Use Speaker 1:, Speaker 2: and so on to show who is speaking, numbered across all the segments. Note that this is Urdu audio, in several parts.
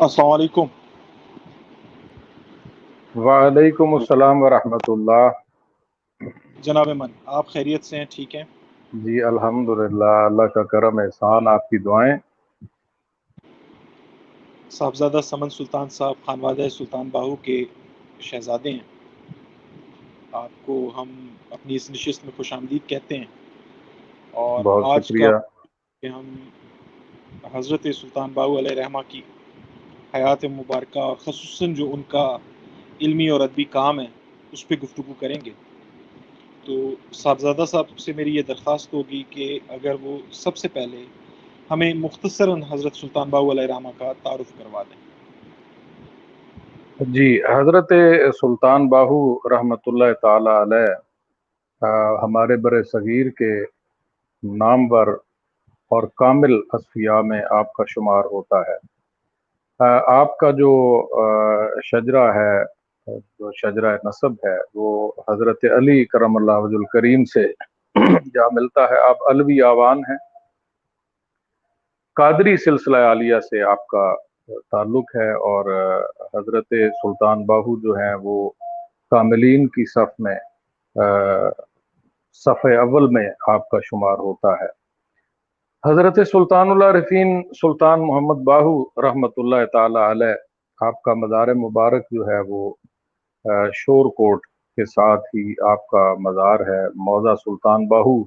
Speaker 1: السلام علیکم۔
Speaker 2: وعلیکم السلام ورحمۃ اللہ۔
Speaker 1: جناب من آپ خیریت سے ہیں؟ ٹھیک ہیں؟
Speaker 2: جی الحمدللہ اللہ کا کرم احسان آپ کی دعائیں۔
Speaker 1: صاحبزادہ سمن سلطان صاحب خانوادہ سلطان باہو کے شہزادے ہیں۔ آپ کو ہم اپنی اس نشست میں خوش آمدید کہتے ہیں۔ اور
Speaker 2: بہت
Speaker 1: آج
Speaker 2: شکریہ۔
Speaker 1: کا کہ ہم حضرت سلطان باہو علیہ رحمہ کی حیات مبارکہ اور خصوصاً جو ان کا علمی اور ادبی کام ہے اس پہ گفتگو کریں گے۔ تو صاحبزادہ صاحب سے میری یہ درخواست ہوگی کہ اگر وہ سب سے پہلے ہمیں مختصراً حضرت سلطان باہو علیہ رحمہ کا تعارف کروا دیں۔
Speaker 2: جی حضرت سلطان باہو رحمۃ اللہ تعالی علیہ ہمارے بر صغیر کے نامور اور کامل اصفیاء میں آپ کا شمار ہوتا ہے۔ آ، آپ کا جو شجرہ ہے، جو شجرہ نصب ہے، وہ حضرت علی کرم اللہ وجہ الکریم سے جا ملتا ہے۔ آپ علوی آوان ہیں۔ قادری سلسلہ عالیہ سے آپ کا تعلق ہے اور حضرت سلطان باہو جو ہیں، وہ کاملین کی صف میں صف اول میں آپ کا شمار ہوتا ہے۔ حضرت سلطان اللہ رفین سلطان محمد باہو رحمۃ اللہ تعالی علیہ، آپ کا مزار مبارک جو ہے وہ شور کوٹ کے ساتھ ہی آپ کا مزار ہے۔ موضع سلطان باہو،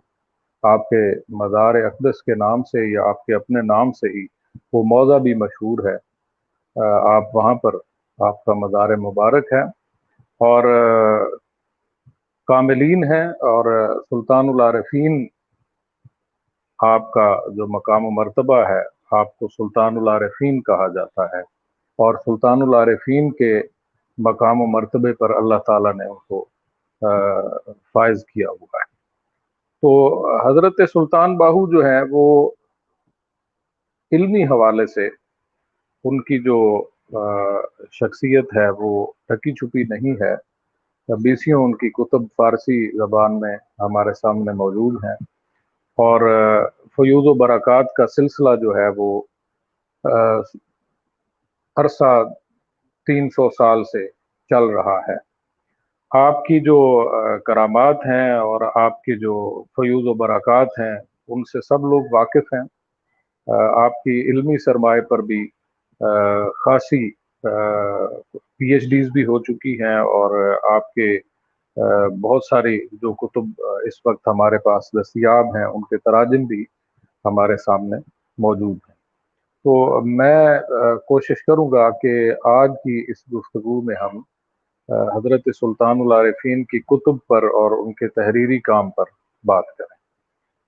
Speaker 2: آپ کے مزار اقدس کے نام سے یا آپ کے اپنے نام سے ہی وہ موضع بھی مشہور ہے۔ آپ وہاں پر آپ کا مزار مبارک ہے۔ اور کاملین ہیں اور سلطان العارفین آپ کا جو مقام و مرتبہ ہے، آپ کو سلطان العارفین کہا جاتا ہے۔ اور سلطان العارفین کے مقام و مرتبے پر اللہ تعالیٰ نے ان کو فائز کیا ہوا ہے۔ تو حضرت سلطان باہو جو ہے وہ علمی حوالے سے ان کی جو شخصیت ہے، وہ ٹھکی چھپی نہیں ہے۔ بیسیوں ان کی کتب فارسی زبان میں ہمارے سامنے موجود ہیں۔ اور فیوز و برکات کا سلسلہ جو ہے وہ عرصہ تین سو سال سے چل رہا ہے۔ آپ کی جو کرامات ہیں اور آپ کی جو فیوز و برکات ہیں، ان سے سب لوگ واقف ہیں۔ آپ کی علمی سرمائے پر بھی خاصی پی ایچ ڈیز بھی ہو چکی ہیں اور آپ کے بہت ساری جو کتب اس وقت ہمارے پاس دستیاب ہیں، ان کے تراجم بھی ہمارے سامنے موجود ہیں۔ تو میں کوشش کروں گا کہ آج کی اس گفتگو میں ہم حضرت سلطان العارفین کی کتب پر اور ان کے تحریری کام پر بات کریں۔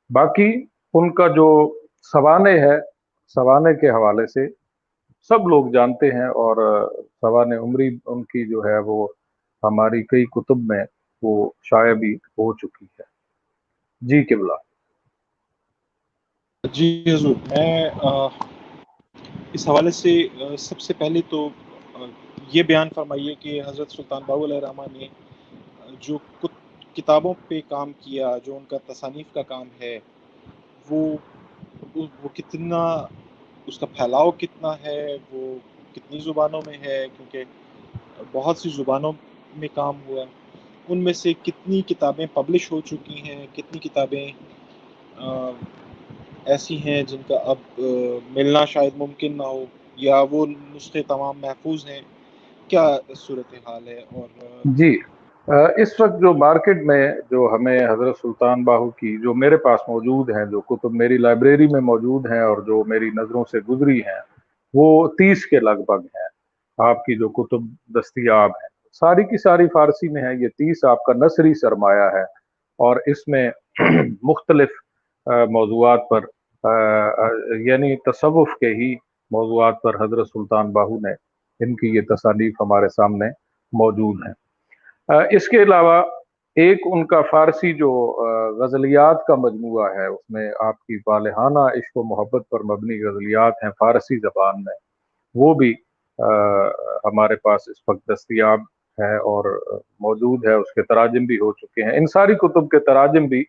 Speaker 2: باقی ان کا جو سوانح ہے سوانح کے حوالے سے سب لوگ جانتے ہیں اور آ، سوانح عمری ان کی جو ہے وہ ہماری کئی کتب میں وہ شائع بھی ہو چکی ہے۔ جی قبلہ۔
Speaker 1: جی حضور۔ میں اس حوالے سے سب سے پہلے تو یہ بیان فرمائیے کہ حضرت سلطان باہو علیہ رحمہ نے جو کتابوں پہ کام کیا، جو ان کا تصانیف کا کام ہے، وہ وہ کتنا، اس کا پھیلاؤ کتنا ہے، وہ کتنی زبانوں میں ہے، کیونکہ بہت سی زبانوں میں کام ہوا۔ ان میں سے کتنی کتابیں پبلش ہو چکی ہیں، کتنی کتابیں ایسی ہیں جن کا اب ملنا شاید ممکن نہ ہو یا وہ نسخے تمام محفوظ ہیں۔ کیا صورتحال ہے اور
Speaker 2: جی اس وقت جو مارکیٹ میں جو ہمیں حضرت سلطان باہو کی، جو میرے پاس موجود ہیں، جو کتب میری لائبریری میں موجود ہیں اور جو میری نظروں سے گزری ہیں، وہ تیس کے لگ بھگ ہیں۔ آپ کی جو کتب دستیاب ہیں، ساری کی ساری فارسی میں ہے یہ تیس آپ کا نثری سرمایہ ہے اور اس میں مختلف موضوعات پر یعنی تصوف کے ہی موضوعات پر حضرت سلطان باہو نے ان کی یہ تصانیف ہمارے سامنے موجود ہیں۔ اس کے علاوہ ایک ان کا فارسی جو غزلیات کا مجموعہ ہے، اس میں آپ کی والہانہ عشق و محبت پر مبنی غزلیات ہیں فارسی زبان میں، وہ بھی ہمارے پاس اس وقت دستیاب ہے اور موجود ہے، اس کے تراجم بھی ہو چکے ہیں۔ ان ساری کتب کے تراجم بھی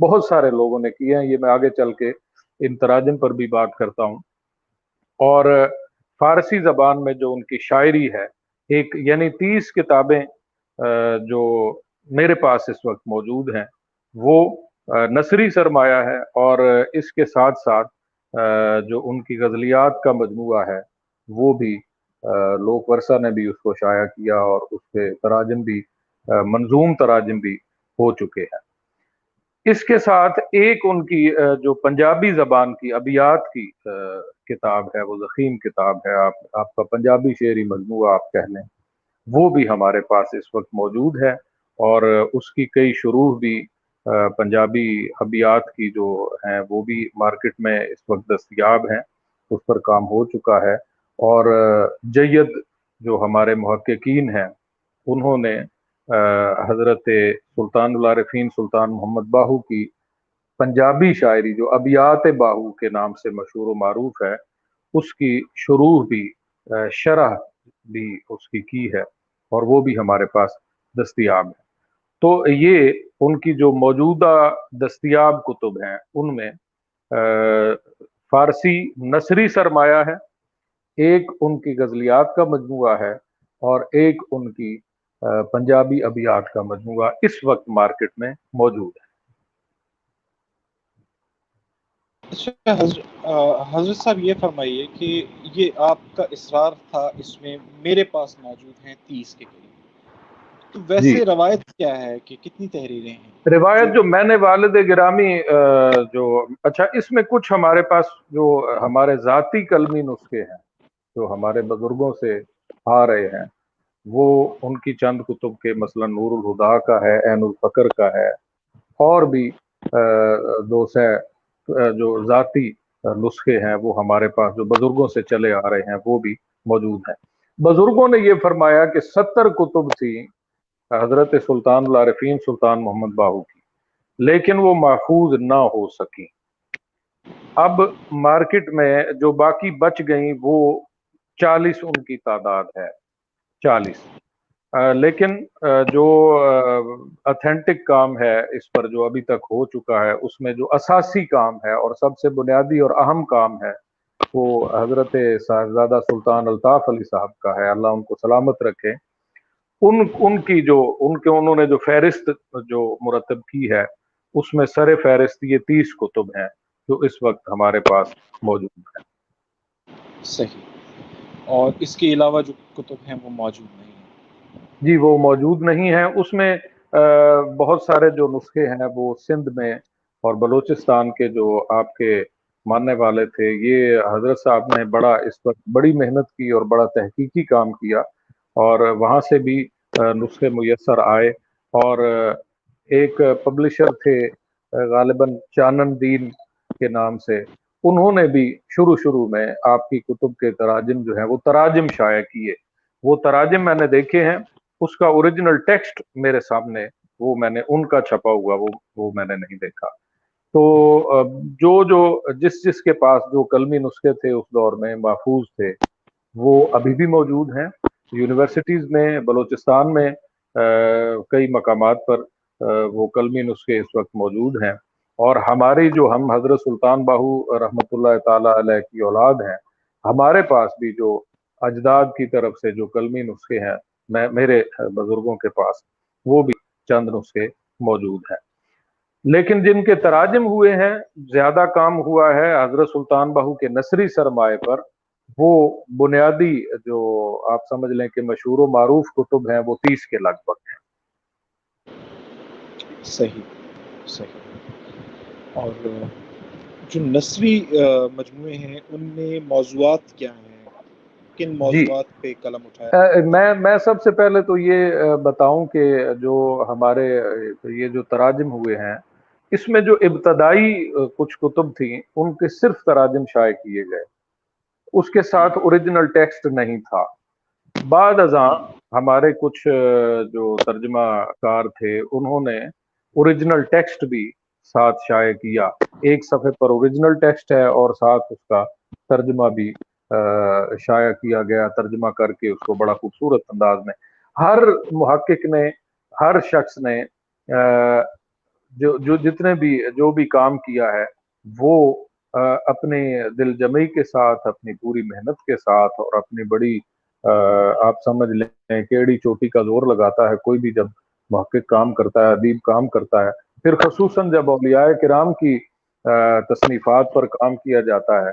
Speaker 2: بہت سارے لوگوں نے کیے ہیں۔ یہ میں آگے چل کے ان تراجم پر بھی بات کرتا ہوں۔ اور فارسی زبان میں جو ان کی شاعری ہے، ایک یعنی تیس کتابیں جو میرے پاس اس وقت موجود ہیں، وہ نثری سرمایہ ہے۔ اور اس کے ساتھ ساتھ جو ان کی غزلیات کا مجموعہ ہے، وہ بھی لوک ورثہ نے بھی اس کو شائع کیا اور اس کے تراجم بھی منظوم تراجم بھی ہو چکے ہیں۔ اس کے ساتھ ایک ان کی جو پنجابی زبان کی، ابیات کی کتاب ہے، وہ زخیم کتاب ہے، آپ آپ کا پنجابی شعری مجموعہ آپ کہہ لیں، وہ بھی ہمارے پاس اس وقت موجود ہے اور اس کی کئی شروع بھی پنجابی ابیات کی جو ہیں، وہ بھی مارکیٹ میں اس وقت دستیاب ہیں، اس پر کام ہو چکا ہے اور جید جو ہمارے محققین ہیں، انہوں نے حضرت سلطان العارفین سلطان محمد باہو کی پنجابی شاعری جو ابیات باہو کے نام سے مشہور و معروف ہے، اس کی شروع بھی شرح بھی اس کی کی ہے اور وہ بھی ہمارے پاس دستیاب ہے۔ تو یہ ان کی جو موجودہ دستیاب کتب ہیں، ان میں فارسی نثری سرمایہ ہے، ایک ان کی غزلیات کا مجموعہ ہے اور ایک ان کی پنجابی ابیات کا مجموعہ اس وقت مارکیٹ میں موجود ہے۔
Speaker 1: اچھا حضرت صاحب یہ فرمائیے کہ یہ آپ کا اصرار تھا اس میں میرے پاس موجود ہیں تیس کے قریب۔ تو ویسے جی۔ روایت کیا ہے کہ کتنی تحریریں ہیں؟
Speaker 2: روایت جو میں نے والد گرامی جو اچھا اس میں کچھ ہمارے پاس جو ہمارے ذاتی کلمی نسخے ہیں جو ہمارے بزرگوں سے آ رہے ہیں۔ وہ ان کی چند کتب کے مثلا نور الہدا کا ہے، عین الفقر کا ہے، اور بھی دو سے جو ذاتی نسخے ہیں وہ ہمارے پاس جو بزرگوں سے چلے آ رہے ہیں وہ بھی موجود ہیں۔ بزرگوں نے یہ فرمایا کہ ستر کتب تھی حضرت سلطان العارفین سلطان محمد باہو کی، لیکن وہ محفوظ نہ ہو سکی اب مارکیٹ میں جو باقی بچ گئیں وہ چالیس ان کی تعداد ہے۔ چالیس۔ لیکن جو اتھینٹک کام ہے، اس پر جو ابھی تک ہو چکا ہے، اس میں جو اساسی کام ہے اور سب سے بنیادی اور اہم کام ہے، وہ حضرت صاحبزادہ سلطان الطاف علی صاحب کا ہے۔ اللہ ان کو سلامت رکھے۔ ان ان کی جو، ان کے، انہوں نے جو فہرست جو مرتب کی ہے، اس میں سر فہرست یہ تیس کتب ہیں جو اس وقت ہمارے پاس موجود ہیں۔
Speaker 1: صحیح۔ اور اس کے علاوہ جو کتب ہیں وہ موجود نہیں ہیں۔
Speaker 2: جی وہ موجود نہیں ہیں۔ اس میں بہت سارے جو نسخے ہیں، وہ سندھ میں اور بلوچستان کے جو آپ کے ماننے والے تھے، یہ حضرت صاحب نے بڑا اس وقت بڑی محنت کی اور بڑا تحقیقی کام کیا اور وہاں سے بھی نسخے میسر آئے اور ایک پبلشر تھے، غالباً چانن دین کے نام سے۔ انہوں نے بھی شروع شروع میں آپ کی کتب کے تراجم جو ہیں وہ تراجم شائع کیے۔ وہ تراجم میں نے دیکھے ہیں، اس کا اوریجنل ٹیکسٹ میرے سامنے وہ میں نے ان کا چھپا ہوا وہ وہ میں نے نہیں دیکھا۔ تو جو جو جس جس کے پاس جو کلمی نسخے تھے اس دور میں محفوظ تھے، وہ ابھی بھی موجود ہیں۔ یونیورسٹیز میں، بلوچستان میں کئی مقامات پر وہ کلمی نسخے اس وقت موجود ہیں۔ اور ہماری جو ہم حضرت سلطان باہو رحمۃ اللہ تعالی علیہ کی اولاد ہیں، ہمارے پاس بھی جو اجداد کی طرف سے جو کلمی نسخے ہیں، میں، میرے بزرگوں کے پاس، وہ بھی چند نسخے موجود ہیں۔ لیکن جن کے تراجم ہوئے ہیں، زیادہ کام ہوا ہے حضرت سلطان باہو کے نصری سرمائے پر۔ وہ بنیادی جو آپ سمجھ لیں کہ مشہور و معروف کتب ہیں، وہ تیس کے لگ بھگ ہیں۔
Speaker 1: صحیح صحیح۔ اور جو نثری مجموعے ہیں ان میں موضوعات کیا ہیں؟ کن جی۔ موضوعات پہ قلم اٹھایا؟
Speaker 2: میں میں سب سے پہلے تو یہ بتاؤں کہ جو ہمارے یہ جو تراجم ہوئے ہیں اس میں جو ابتدائی کچھ کتب تھیں ان کے صرف تراجم شائع کیے گئے۔ اس کے ساتھ اوریجنل ٹیکسٹ نہیں تھا۔ بعد ازاں ہمارے کچھ جو ترجمہ کار تھے انہوں نے اوریجنل ٹیکسٹ بھی ساتھ شائع کیا۔ ایک صفحے پر اوریجنل ٹیکسٹ ہے اور ساتھ اس کا ترجمہ بھی شائع کیا گیا، ترجمہ کر کے اس کو بڑا خوبصورت انداز میں۔ ہر محقق نے، ہر شخص نے جو جو جتنے بھی، جو بھی کام کیا ہے، وہ اپنے دل جمعی کے ساتھ، اپنی پوری محنت کے ساتھ اور اپنی بڑی آپ سمجھ لیں، کیڑی چوٹی کا زور لگاتا ہے۔ کوئی بھی جب محقق کام کرتا ہے، ادیب کام کرتا ہے پھر خصوصاً جب اولیاء کرام کی تصنیفات پر کام کیا جاتا ہے،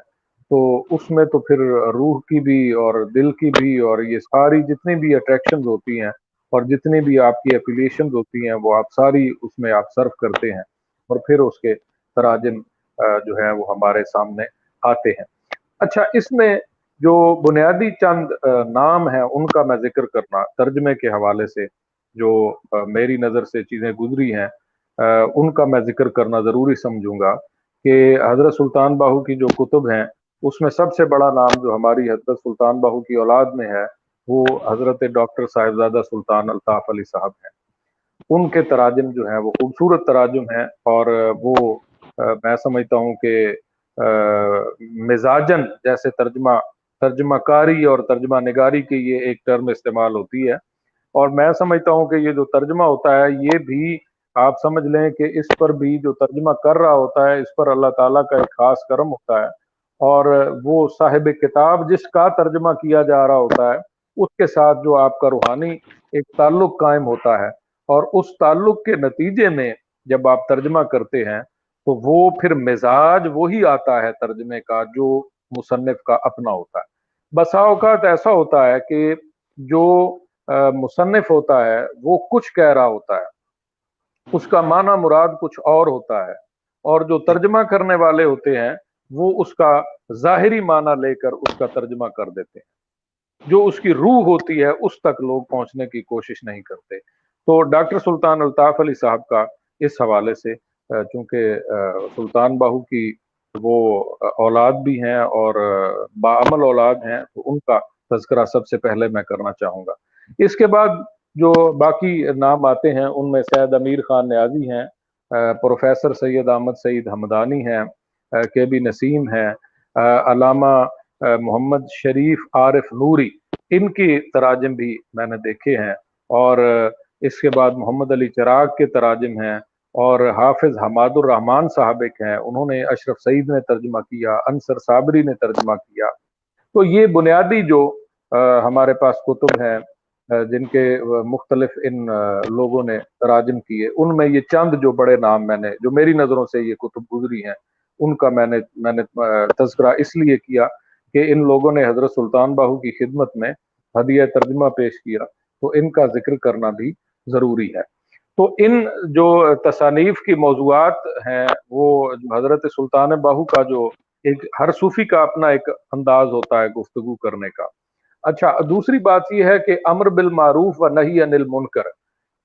Speaker 2: تو اس میں تو پھر روح کی بھی اور دل کی بھی اور یہ ساری جتنی بھی اٹریکشنز ہوتی ہیں اور جتنی بھی آپ کی ایفیلیشنز ہوتی ہیں، وہ آپ ساری اس میں آپ صرف کرتے ہیں اور پھر اس کے تراجم جو ہے وہ ہمارے سامنے آتے ہیں۔ اچھا اس میں جو بنیادی چند نام ہیں، ان کا میں ذکر کرنا، ترجمے کے حوالے سے جو میری نظر سے چیزیں گزری ہیں ان کا میں ذکر کرنا ضروری سمجھوں گا کہ حضرت سلطان باہو کی جو کتب ہیں، اس میں سب سے بڑا نام جو ہماری حضرت سلطان باہو کی اولاد میں ہے، وہ حضرت ڈاکٹر صاحبزادہ سلطان الطاف علی صاحب ہیں۔ ان کے تراجم جو ہیں، وہ خوبصورت تراجم ہیں اور وہ میں سمجھتا ہوں کہ مزاجن جیسے ترجمہ ترجمہ کاری اور ترجمہ نگاری کی یہ ایک ٹرم استعمال ہوتی ہے۔ اور میں سمجھتا ہوں کہ یہ جو ترجمہ ہوتا ہے، یہ بھی آپ سمجھ لیں کہ اس پر بھی جو ترجمہ کر رہا ہوتا ہے، اس پر اللہ تعالیٰ کا ایک خاص کرم ہوتا ہے۔ اور وہ صاحب کتاب جس کا ترجمہ کیا جا رہا ہوتا ہے، اس کے ساتھ جو آپ کا روحانی ایک تعلق قائم ہوتا ہے۔ اور اس تعلق کے نتیجے میں جب آپ ترجمہ کرتے ہیں، تو وہ پھر مزاج وہی آتا ہے ترجمے کا جو مصنف کا اپنا ہوتا ہے۔ بسا اوقات ایسا ہوتا ہے کہ جو مصنف ہوتا ہے، وہ کچھ کہہ رہا ہوتا ہے۔ اس کا معنی مراد کچھ اور ہوتا ہے اور جو ترجمہ کرنے والے ہوتے ہیں، وہ اس کا ظاہری معنی لے کر اس کا ترجمہ کر دیتے ہیں۔ جو اس کی روح ہوتی ہے، اس تک لوگ پہنچنے کی کوشش نہیں کرتے۔ تو ڈاکٹر سلطان الطاف علی صاحب کا اس حوالے سے چونکہ سلطان باہو کی وہ اولاد بھی ہیں اور باعمل اولاد ہیں، تو ان کا تذکرہ سب سے پہلے میں کرنا چاہوں گا۔ اس کے بعد جو باقی نام آتے ہیں، ان میں سید امیر خان نیازی ہیں پروفیسر سید احمد سعید حمدانی ہیں کے بی نسیم ہیں علامہ محمد شریف عارف نوری، ان کی تراجم بھی میں نے دیکھے ہیں اور اس کے بعد محمد علی چراغ کے تراجم ہیں اور حافظ حماد الرحمان صاحب ایک ہیں، انہوں نے اشرف سعید نے ترجمہ کیا، انصر صابری نے ترجمہ کیا۔ تو یہ بنیادی جو ہمارے پاس کتب ہیں جن کے مختلف ان لوگوں نے تراجم کیے، ان میں یہ چند جو بڑے نام میں نے، جو میری نظروں سے یہ کتب گزری ہیں، ان کا میں نے میں نے تذکرہ اس لیے کیا کہ ان لوگوں نے حضرت سلطان باہو کی خدمت میں ہدیہ ترجمہ پیش کیا، تو ان کا ذکر کرنا بھی ضروری ہے۔ تو ان جو تصانیف کی موضوعات ہیں، وہ حضرت سلطان باہو کا جو ایک، ہر صوفی کا اپنا ایک انداز ہوتا ہے گفتگو کرنے کا۔ اچھا دوسری بات یہ ہے کہ امر بالمعروف و نہیں انل منکر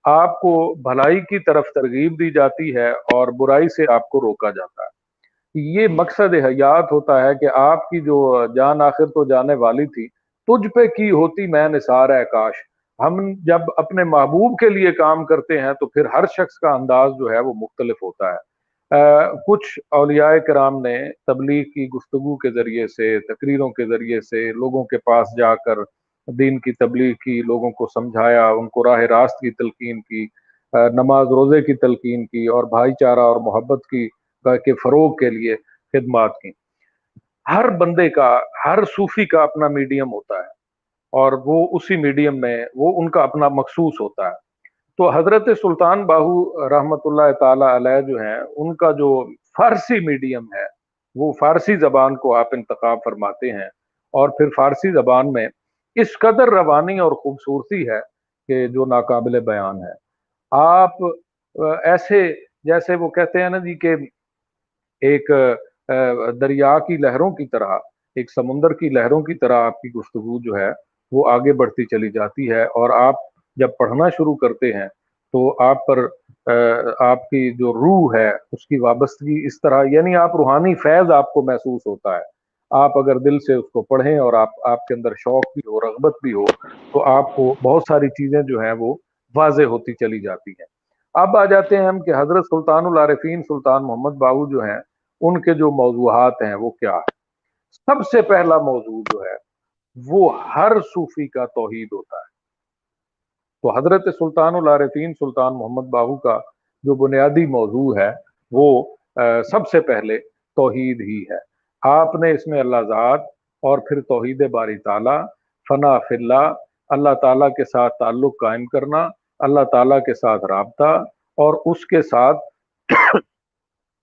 Speaker 2: آپ کو بھلائی کی طرف ترغیب دی جاتی ہے اور برائی سے آپ کو روکا جاتا ہے۔ یہ مقصد حیات ہوتا ہے کہ آپ کی جو جان آخر تو جانے والی تھی، تجھ پہ کی ہوتی میں نثار ہے کاش۔ ہم جب اپنے محبوب کے لیے کام کرتے ہیں تو پھر ہر شخص کا انداز جو ہے وہ مختلف ہوتا ہے۔ کچھ اولیاء کرام نے تبلیغ کی گفتگو کے ذریعے سے، تقریروں کے ذریعے سے لوگوں کے پاس جا کر دین کی تبلیغ کی، لوگوں کو سمجھایا، ان کو راہ راست کی تلقین کی نماز روزے کی تلقین کی اور بھائی چارہ اور محبت کی کے فروغ کے لیے خدمات کی۔ ہر بندے کا، ہر صوفی کا اپنا میڈیم ہوتا ہے اور وہ اسی میڈیم میں، وہ ان کا اپنا مخصوص ہوتا ہے۔ تو حضرت سلطان باہو رحمت اللہ تعالی علیہ جو ہیں، ان کا جو فارسی میڈیم ہے، وہ فارسی زبان کو آپ انتخاب فرماتے ہیں۔ اور پھر فارسی زبان میں اس قدر روانی اور خوبصورتی ہے کہ جو ناقابل بیان ہے۔ آپ ایسے جیسے وہ کہتے ہیں نا جی کہ ایک دریا کی لہروں کی طرح، ایک سمندر کی لہروں کی طرح آپ کی گفتگو جو ہے، وہ آگے بڑھتی چلی جاتی ہے۔ اور آپ جب پڑھنا شروع کرتے ہیں تو آپ پر آپ کی جو روح ہے، اس کی وابستگی اس طرح یعنی آپ روحانی فیض آپ کو محسوس ہوتا ہے۔ آپ اگر دل سے اس کو پڑھیں اور آپ آپ کے اندر شوق بھی ہو، رغبت بھی ہو، تو آپ کو بہت ساری چیزیں جو ہیں وہ واضح ہوتی چلی جاتی ہیں۔ اب آ جاتے ہیں ہم کہ حضرت سلطان العارفین، سلطان محمد باہو جو ہیں، ان کے جو موضوعات ہیں وہ کیا ہے سب سے پہلا موضوع جو ہے، وہ ہر صوفی کا توحید ہوتا ہے۔ تو حضرت سلطان العارفین سلطان محمد باہو کا جو بنیادی موضوع ہے، وہ سب سے پہلے توحید ہی ہے۔ آپ نے اس میں اللہ ذات اور پھر توحید باری تعالیٰ، فنا فلّہ اللہ تعالیٰ کے ساتھ تعلق قائم کرنا، اللہ تعالیٰ کے ساتھ رابطہ اور اس کے ساتھ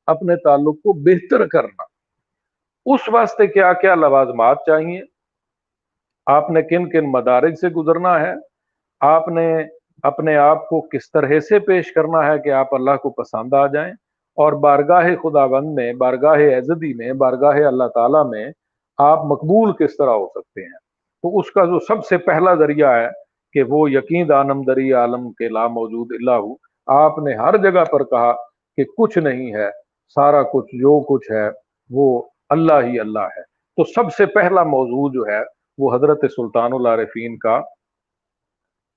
Speaker 2: اپنے تعلق کو بہتر کرنا۔ اس واسطے کیا کیا لوازمات چاہیے؟ آپ نے کن کن مدارج سے گزرنا ہے؟ آپ نے اپنے آپ کو کس طرح سے پیش کرنا ہے کہ آپ اللہ کو پسند آ جائیں اور بارگاہ خدا بند میں، بارگاہ عزدی میں، بارگاہ اللہ تعالیٰ میں آپ مقبول کس طرح ہو سکتے ہیں؟ تو اس کا جو سب سے پہلا ذریعہ ہے کہ وہ یقین دانم دری عالم کے لا موجود اللہ آپ نے ہر جگہ پر کہا کہ کچھ نہیں ہے، سارا کچھ جو کچھ ہے وہ اللہ ہی اللہ ہے۔ تو سب سے پہلا موضوع جو ہے وہ حضرت سلطان العارفین کا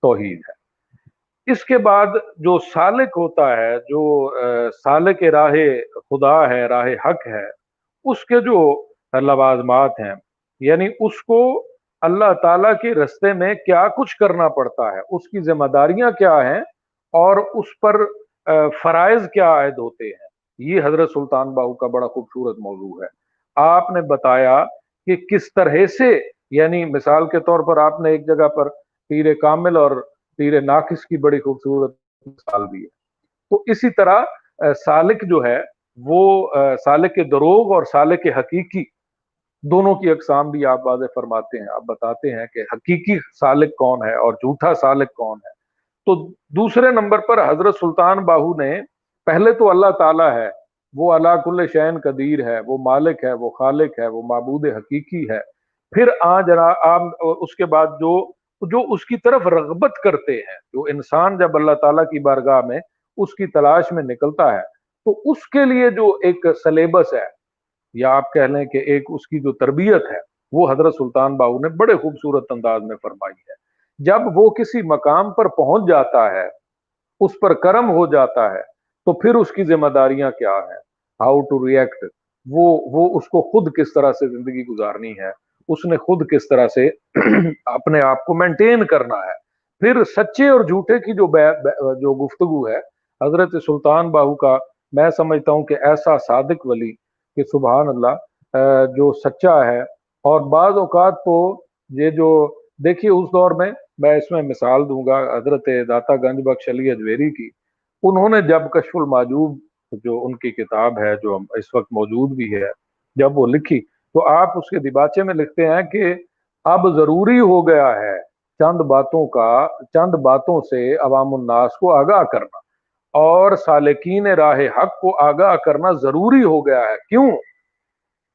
Speaker 2: توحید ہے۔ اس کے بعد جو سالک ہوتا ہے، جو سالک راہ خدا ہے، راہ حق ہے، اس کے جو لوازمات ہیں یعنی اس کو اللہ تعالیٰ کے رستے میں کیا کچھ کرنا پڑتا ہے، اس کی ذمہ داریاں کیا ہیں اور اس پر فرائض کیا عائد ہوتے ہیں۔ یہ حضرت سلطان باہو کا بڑا خوبصورت موضوع ہے۔ آپ نے بتایا کہ کس طرح سے یعنی مثال کے طور پر آپ نے ایک جگہ پر پیر کامل اور پیر ناقص کی بڑی خوبصورت مثال بھی ہے۔ تو اسی طرح سالک جو ہے، وہ سالک دروغ اور سالک حقیقی دونوں کی اقسام بھی آپ واضح فرماتے ہیں۔ آپ بتاتے ہیں کہ حقیقی سالک کون ہے اور جھوٹا سالک کون ہے۔ تو دوسرے نمبر پر حضرت سلطان باہو نے، پہلے تو اللہ تعالیٰ ہے، وہ اللہ کل شعین قدیر ہے، وہ مالک ہے، وہ خالق ہے، وہ معبود حقیقی ہے۔ پھر آ جنا اس کے بعد جو جو اس کی طرف رغبت کرتے ہیں، جو انسان جب اللہ تعالیٰ کی بارگاہ میں اس کی تلاش میں نکلتا ہے، تو اس کے لیے جو ایک سلیبس ہے، یا آپ کہہ لیں کہ ایک اس کی جو تربیت ہے، وہ حضرت سلطان باہو نے بڑے خوبصورت انداز میں فرمائی ہے۔ جب وہ کسی مقام پر پہنچ جاتا ہے، اس پر کرم ہو جاتا ہے، تو پھر اس کی ذمہ داریاں کیا ہیں؟ ہاؤ ٹو ریئیکٹ وہ وہ اس کو خود کس طرح سے زندگی گزارنی ہے؟ اس نے خود کس طرح سے اپنے آپ کو مینٹین کرنا ہے۔ پھر سچے اور جھوٹے کی جو جو گفتگو ہے، حضرت سلطان باہو کا میں سمجھتا ہوں کہ ایسا صادق ولی کہ سبحان اللہ جو سچا ہے۔ اور بعض اوقات تو یہ جو، دیکھیے اس دور میں میں اس میں مثال دوں گا حضرت داتا گنج بخش علی اجویری کی۔ انہوں نے جب کشف الماجوب جو ان کی کتاب ہے، جو اس وقت موجود بھی ہے، جب وہ لکھی تو آپ اس کے دباچے میں لکھتے ہیں کہ اب ضروری ہو گیا ہے چند باتوں کا، چند باتوں سے عوام الناس کو آگاہ کرنا اور سالکین راہ حق کو آگاہ کرنا ضروری ہو گیا ہے۔ کیوں؟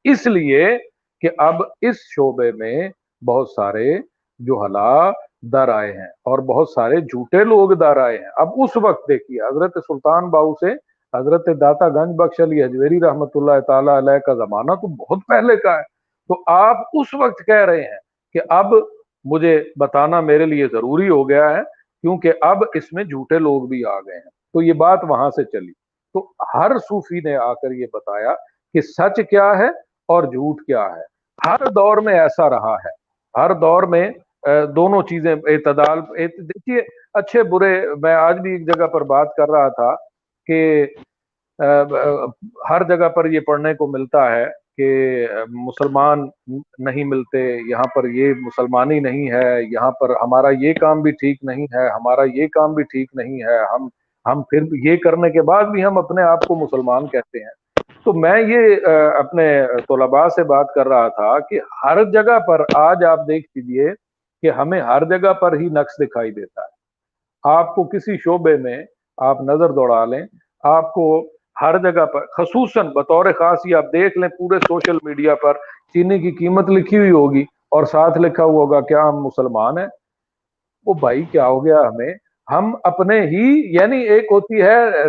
Speaker 2: اس لیے کہ اب اس شعبے میں بہت سارے جو حلا در آئے ہیں اور بہت سارے جھوٹے لوگ در آئے ہیں۔ اب اس وقت دیکھیے، حضرت سلطان باؤ سے حضرت داتا گنج بخش علی حجویری رحمۃ اللہ تعالیٰ علیہ کا زمانہ تو بہت پہلے کا ہے۔ تو آپ اس وقت کہہ رہے ہیں کہ اب مجھے بتانا میرے لیے ضروری ہو گیا ہے کیونکہ اب اس میں جھوٹے لوگ بھی آ گئے ہیں۔ تو یہ بات وہاں سے چلی۔ تو ہر صوفی نے آ کر یہ بتایا کہ سچ کیا ہے اور جھوٹ کیا ہے۔ ہر دور میں ایسا رہا ہے۔ ہر دور میں دونوں چیزیں، اعتدال دیکھیے، اچھے، برے، میں آج بھی ایک جگہ پر بات کر رہا تھا کہ ہر جگہ پر یہ پڑھنے کو ملتا ہے کہ مسلمان نہیں ملتے، یہاں پر یہ مسلمانی نہیں ہے، یہاں پر ہمارا یہ کام بھی ٹھیک نہیں ہے، ہمارا یہ کام بھی ٹھیک نہیں ہے، ہم ہم پھر یہ کرنے کے بعد بھی ہم اپنے آپ کو مسلمان کہتے ہیں۔ تو میں یہ اپنے طلباء سے بات کر رہا تھا کہ ہر جگہ پر آج آپ دیکھ لیجیے کہ ہمیں ہر جگہ پر ہی نقص دکھائی دیتا ہے۔ آپ کو کسی شعبے میں آپ نظر دوڑا لیں، آپ کو ہر جگہ پر، خصوصاً بطور خاص یہ آپ دیکھ لیں پورے سوشل میڈیا پر، چینی کی قیمت لکھی ہوئی ہوگی اور ساتھ لکھا ہوا ہوگا، کیا ہم مسلمان ہیں؟ وہ بھائی کیا ہو گیا ہمیں؟ ہم اپنے ہی یعنی ایک ہوتی ہے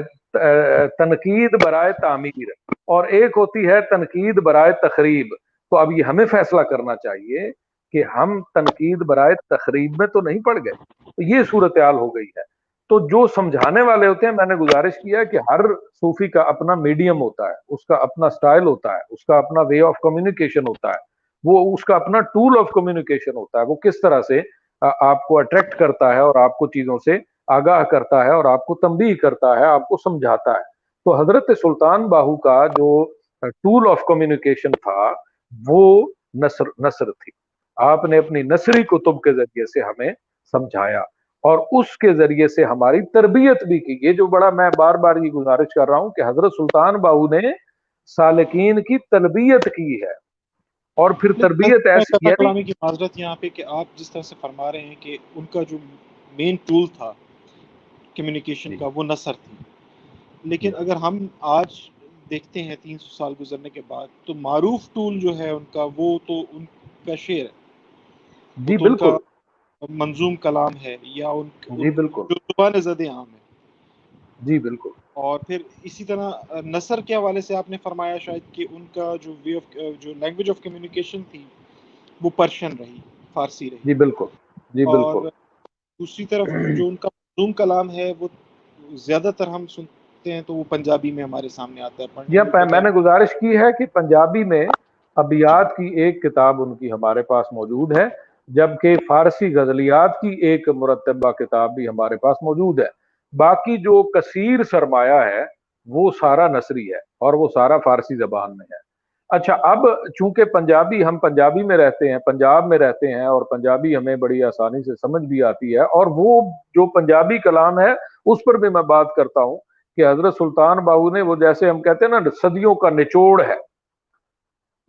Speaker 2: تنقید برائے تعمیر اور ایک ہوتی ہے تنقید برائے تقریب تو اب یہ ہمیں فیصلہ کرنا چاہیے کہ ہم تنقید برائے تقریب میں تو نہیں پڑ گئے۔ تو یہ صورتحال ہو گئی ہے۔ تو جو سمجھانے والے ہوتے ہیں، میں نے گزارش کیا کہ ہر صوفی کا اپنا میڈیم ہوتا ہے، اس کا اپنا سٹائل ہوتا ہے، اس کا اپنا وے آف کمیونیکیشن ہوتا ہے، وہ اس کا اپنا ٹول آف کمیونیکیشن ہوتا ہے، وہ کس طرح سے آپ کو اٹریکٹ کرتا ہے اور آپ کو چیزوں سے آگاہ کرتا ہے اور آپ کو تنبیہ کرتا ہے، آپ کو سمجھاتا ہے۔ تو حضرت سلطان باہو کا جو ٹول آف کمیونیکیشن تھا، وہ نصر نصر تھی۔ آپ نے اپنی نصری کتب کے ذریعے سے ہمیں سمجھایا۔ اور اس کے ذریعے سے ہماری تربیت بھی کی یہ جو بڑا میں بار بار یہ گزارش کر رہا ہوں کہ حضرت سلطان باہو نے سالکین کی تربیت کی ہے اور پھر تربیت ایسی
Speaker 1: ہے کی معذرت یہاں پہ کہ آپ جس طرح سے فرما رہے ہیں کہ ان کا جو مین ٹول تھا کمیونیکیشن جی۔ کا وہ نثر تھی لیکن جی۔ اگر ہم آج دیکھتے ہیں تین سو سال گزرنے کے بعد تو معروف ٹول جو ہے ان کا وہ تو ان کا شعر ہے
Speaker 2: جی بالکل
Speaker 1: منظوم کلام ہے یا ان
Speaker 2: جی بالکل۔
Speaker 1: زبان زد عام ہے۔
Speaker 2: جی بالکل۔
Speaker 1: اور پھر اسی طرح نثر کے حوالے سے آپ نے فرمایا شاید کہ ان کا جو وے آف جو لینگویج آف کمیونیکیشن تھی وہ پرشین رہی فارسی رہی۔
Speaker 2: جی بالکل۔ جی بالکل۔
Speaker 1: دوسری طرف جو ان کا منظوم کلام ہے وہ زیادہ تر ہم سنتے ہیں تو وہ پنجابی میں ہمارے سامنے آتا ہے
Speaker 2: میں نے گزارش کی ہے کہ پنجابی میں ابیات کی ایک کتاب ان کی ہمارے پاس موجود ہے۔ جبکہ فارسی غزلیات کی ایک مرتبہ کتاب بھی ہمارے پاس موجود ہے۔ باقی جو کثیر سرمایہ ہے، وہ سارا نصری ہے اور وہ سارا فارسی زبان میں ہے۔ اچھا اب چونکہ پنجابی، ہم پنجابی میں رہتے ہیں، پنجاب میں رہتے ہیں اور پنجابی ہمیں بڑی آسانی سے سمجھ بھی آتی ہے اور وہ جو پنجابی کلام ہے، اس پر بھی میں بات کرتا ہوں کہ حضرت سلطان باہو نے وہ جیسے ہم کہتے ہیں نا، صدیوں کا نچوڑ ہے۔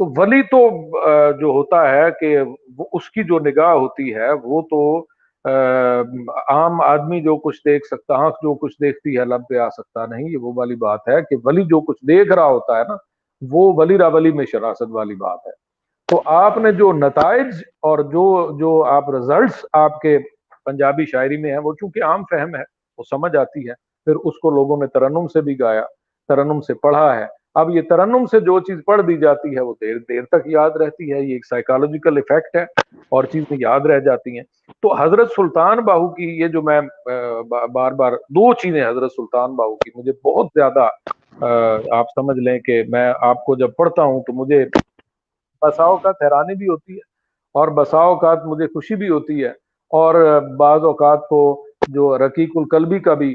Speaker 2: تو ولی تو جو ہوتا ہے کہ اس کی جو نگاہ ہوتی ہے، وہ تو عام آدمی جو کچھ دیکھ سکتا، آنکھ جو کچھ دیکھتی ہے، لب پہ آ سکتا نہیں، یہ وہ والی بات ہے کہ ولی جو کچھ دیکھ رہا ہوتا ہے نا، وہ ولی را ولی میں شراست والی بات ہے۔ تو آپ نے جو نتائج اور جو جو آپ رزلٹس آپ کے پنجابی شاعری میں ہیں، وہ چونکہ عام فہم ہے، وہ سمجھ آتی ہے، پھر اس کو لوگوں نے ترنم سے بھی گایا، ترنم سے پڑھا ہے۔ اب یہ ترنم سے جو چیز پڑھ دی جاتی ہے وہ دیر دیر تک یاد رہتی ہے، یہ ایک سائیکالوجیکل افیکٹ ہے، اور چیزیں یاد رہ جاتی ہیں۔ تو حضرت سلطان باہو کی یہ جو میں بار بار دو چیزیں حضرت سلطان باہو کی مجھے بہت زیادہ آپ سمجھ لیں کہ میں آپ کو جب پڑھتا ہوں تو مجھے بسا اوقات حیرانی بھی ہوتی ہے اور بسا اوقات مجھے خوشی بھی ہوتی ہے اور بعض اوقات کو جو رقیق القلبی کا بھی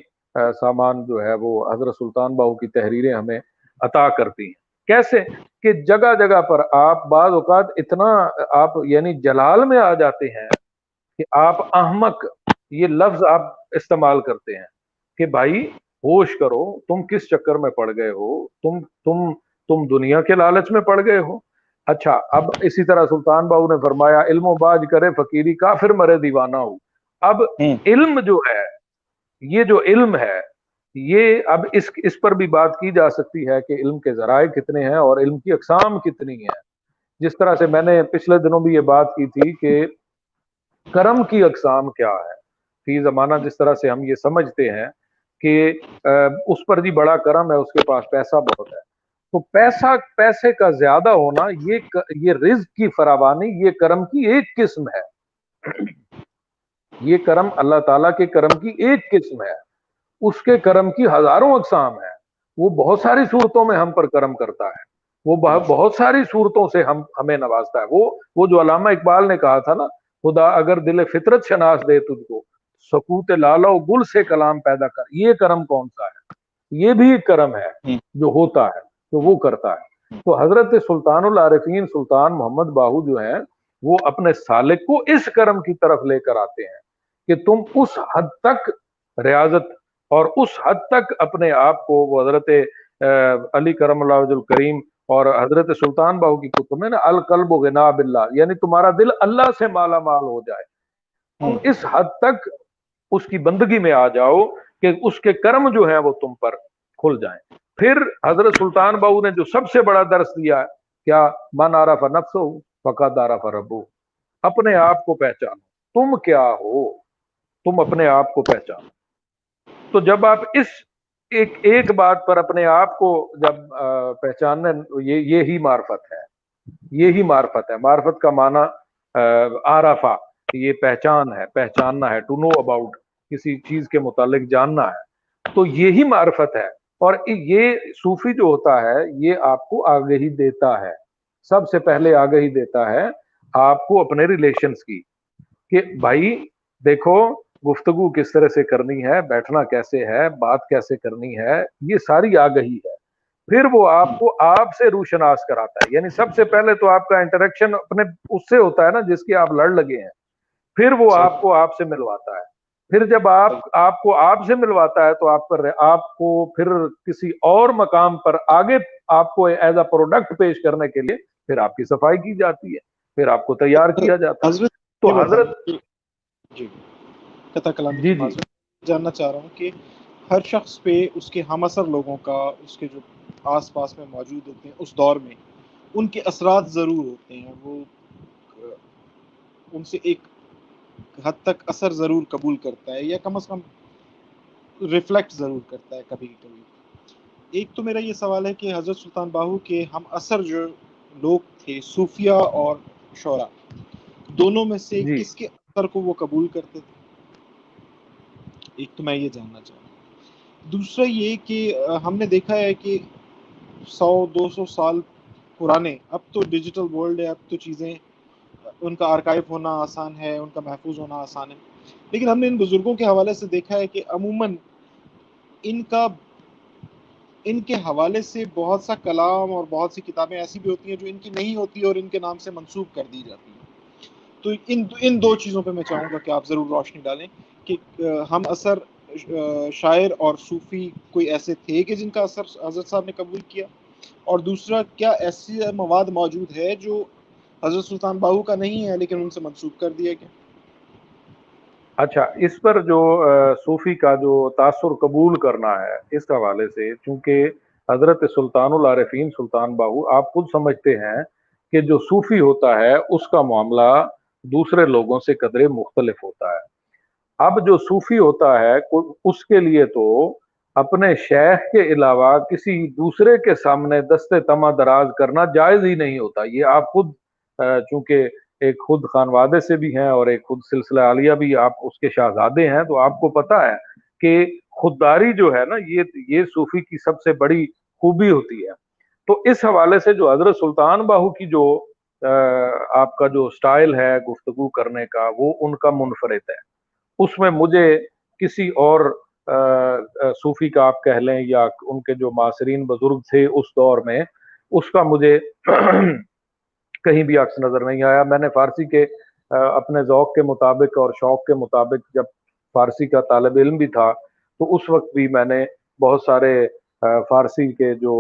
Speaker 2: سامان جو ہے وہ حضرت سلطان باہو کی تحریریں ہمیں عطا کرتی ہیں۔ کیسے؟ کہ جگہ جگہ پر آپ بعض اوقات اتنا آپ یعنی جلال میں آ جاتے ہیں کہ آپ احمق یہ لفظ آپ استعمال کرتے ہیں کہ بھائی ہوش کرو تم کس چکر میں پڑ گئے ہو؟ تم تم تم دنیا کے لالچ میں پڑ گئے ہو۔ اچھا اب اسی طرح سلطان باؤ نے فرمایا علم و باج کرے فقیری کافر مرے دیوانہ ہو۔ اب علم جو ہے یہ جو علم ہے یہ اب اس اس پر بھی بات کی جا سکتی ہے کہ علم کے ذرائع کتنے ہیں اور علم کی اقسام کتنی ہیں۔ جس طرح سے میں نے پچھلے دنوں بھی یہ بات کی تھی کہ کرم کی اقسام کیا ہے فی زمانہ جس طرح سے ہم یہ سمجھتے ہیں کہ اس پر جی بڑا کرم ہے، اس کے پاس پیسہ بہت ہے۔ تو پیسہ، پیسے کا زیادہ ہونا یہ یہ رزق کی فراوانی، یہ کرم کی ایک قسم ہے۔ یہ کرم اللہ تعالیٰ کے کرم کی ایک قسم ہے۔ اس کے کرم کی ہزاروں اقسام ہے وہ بہت ساری صورتوں میں ہم پر کرم کرتا ہے۔ وہ بہت ساری صورتوں سے ہم ہمیں نوازتا ہے۔ وہ وہ جو علامہ اقبال نے کہا تھا نا خدا اگر دل فطرت شناس دے تجھ کو سکوت لالا گل سے کلام پیدا کر۔ یہ کرم کون سا ہے؟ یہ بھی ایک کرم ہے جو ہوتا ہے جو وہ کرتا ہے۔ تو حضرت سلطان العارفین سلطان محمد باہو جو ہیں وہ اپنے سالک کو اس کرم کی طرف لے کر آتے ہیں کہ تم اس حد تک ریاضت اور اس حد تک اپنے آپ کو وہ حضرت علی کرم اللہ کریم اور حضرت سلطان باہو کی کتب میں نا القلب و غنا باللہ یعنی تمہارا دل اللہ سے مالا مال ہو جائے۔ تم اس حد تک اس کی بندگی میں آ جاؤ کہ اس کے کرم جو ہیں وہ تم پر کھل جائیں۔ پھر حضرت سلطان باہو نے جو سب سے بڑا درس دیا ہے کیا؟ من عرف نفس ہو فقط عرف ربو اپنے آپ کو پہچانو۔ تم کیا ہو؟ تم اپنے آپ کو پہچانو۔ تو جب آپ اس ایک ایک بات پر اپنے آپ کو جب پہچاننا یہ یہی معرفت ہے۔ یہی معرفت ہے۔ معرفت کا معنی آرافا یہ پہچان ہے، پہچاننا ہے ٹو نو اباؤٹ کسی چیز کے متعلق جاننا ہے۔ تو یہی معرفت ہے۔ اور یہ صوفی جو ہوتا ہے، یہ آپ کو آگہی دیتا ہے۔ سب سے پہلے آگہی دیتا ہے آپ کو اپنے ریلیشنز کی، کہ بھائی دیکھو گفتگو کس طرح سے کرنی ہے بیٹھنا کیسے ہے بات کیسے کرنی ہے یہ ساری آگہی ہے۔ پھر وہ آپ کو آپ سے روشناس کراتا ہے۔ یعنی سب سے پہلے تو آپ کا انٹریکشن اپنے اس سے ہوتا ہے نا جس کی آپ لڑ لگے ہیں۔ پھر وہ آپ کو آپ سے ملواتا ہے۔ پھر جب آپ آپ کو آپ سے ملواتا ہے تو آپ پر آپ کو پھر کسی اور مقام پر آگے آپ کو ایز اے پروڈکٹ پیش کرنے کے لیے پھر آپ کی صفائی کی جاتی ہے۔ پھر آپ کو تیار کیا جاتا ہے۔ تو حضرت
Speaker 1: جی۔ کلام جی, جی۔ جاننا چاہ رہا ہوں کہ ہر شخص پہ اس کے ہم اثر لوگوں کا اس کے جو آس پاس میں موجود ہوتے ہیں اس دور میں ان کے اثرات ضرور ہوتے ہیں۔ وہ ان سے ایک حد تک اثر ضرور قبول کرتا ہے یا کم از کم ریفلیکٹ ضرور کرتا ہے کبھی کبھی۔ ایک تو میرا یہ سوال ہے کہ حضرت سلطان باہو کے ہم اثر جو لوگ تھے صوفیہ اور شعرا دونوں میں سے جی. کس کے اثر کو وہ قبول کرتے تھے؟ ایک تو میں یہ جاننا چاہوں دوسرا یہ کہ ہم نے دیکھا ہے کہ سو، دو سو سال پرانے، اب تو ڈیجیٹل ورلڈ ہے، اب تو چیزیں، ان کا آرکائیو ہونا آسان ہے، ان کا محفوظ ہونا آسان ہے۔ لیکن ہم نے ان بزرگوں کے حوالے سے دیکھا ہے کہ عموماً ان کا، ان کے حوالے سے بہت سا کلام اور بہت سی کتابیں ایسی بھی ہوتی ہیں جو ان کی نہیں ہوتی اور ان کے نام سے منسوخ کر دی جاتی ہیں۔ تو ان ان دو چیزوں پہ میں چاہوں گا کہ آپ ضرور روشنی ڈالیں۔ کہ ہم اثر شاعر اور صوفی کوئی ایسے تھے کہ جن کا اثر حضرت صاحب نے قبول کیا؟ اور دوسرا، کیا ایسی مواد موجود ہے جو حضرت سلطان باہو کا نہیں ہے لیکن ان سے منسوخ کر دیا گیا
Speaker 2: اچھا اس پر جو صوفی کا جو تاثر قبول کرنا ہے، اس حوالے سے چونکہ حضرت سلطان العارفین، سلطان باہو، آپ خود سمجھتے ہیں کہ جو صوفی ہوتا ہے، اس کا معاملہ دوسرے لوگوں سے قدرے مختلف ہوتا ہے۔ اب جو صوفی ہوتا ہے اس کے لیے تو اپنے شیخ کے علاوہ کسی دوسرے کے سامنے دستے تما دراز کرنا جائز ہی نہیں ہوتا۔ یہ آپ خود چونکہ ایک خود خانوادے سے بھی ہیں اور ایک خود سلسلہ عالیہ بھی آپ اس کے شہزادے ہیں، تو آپ کو پتا ہے کہ خودداری جو ہے نا، یہ یہ صوفی کی سب سے بڑی خوبی ہوتی ہے۔ تو اس حوالے سے جو حضرت سلطان باہو کی جو آپ کا جو سٹائل ہے گفتگو کرنے کا، وہ ان کا منفرد ہے۔ اس میں مجھے کسی اور صوفی کا آپ کہہ لیں یا ان کے جو معاصرین بزرگ تھے اس دور میں، اس کا مجھے کہیں بھی عکس نظر نہیں آیا۔ میں نے فارسی کے اپنے ذوق کے مطابق اور شوق کے مطابق جب فارسی کا طالب علم بھی تھا، تو اس وقت بھی میں نے بہت سارے فارسی کے جو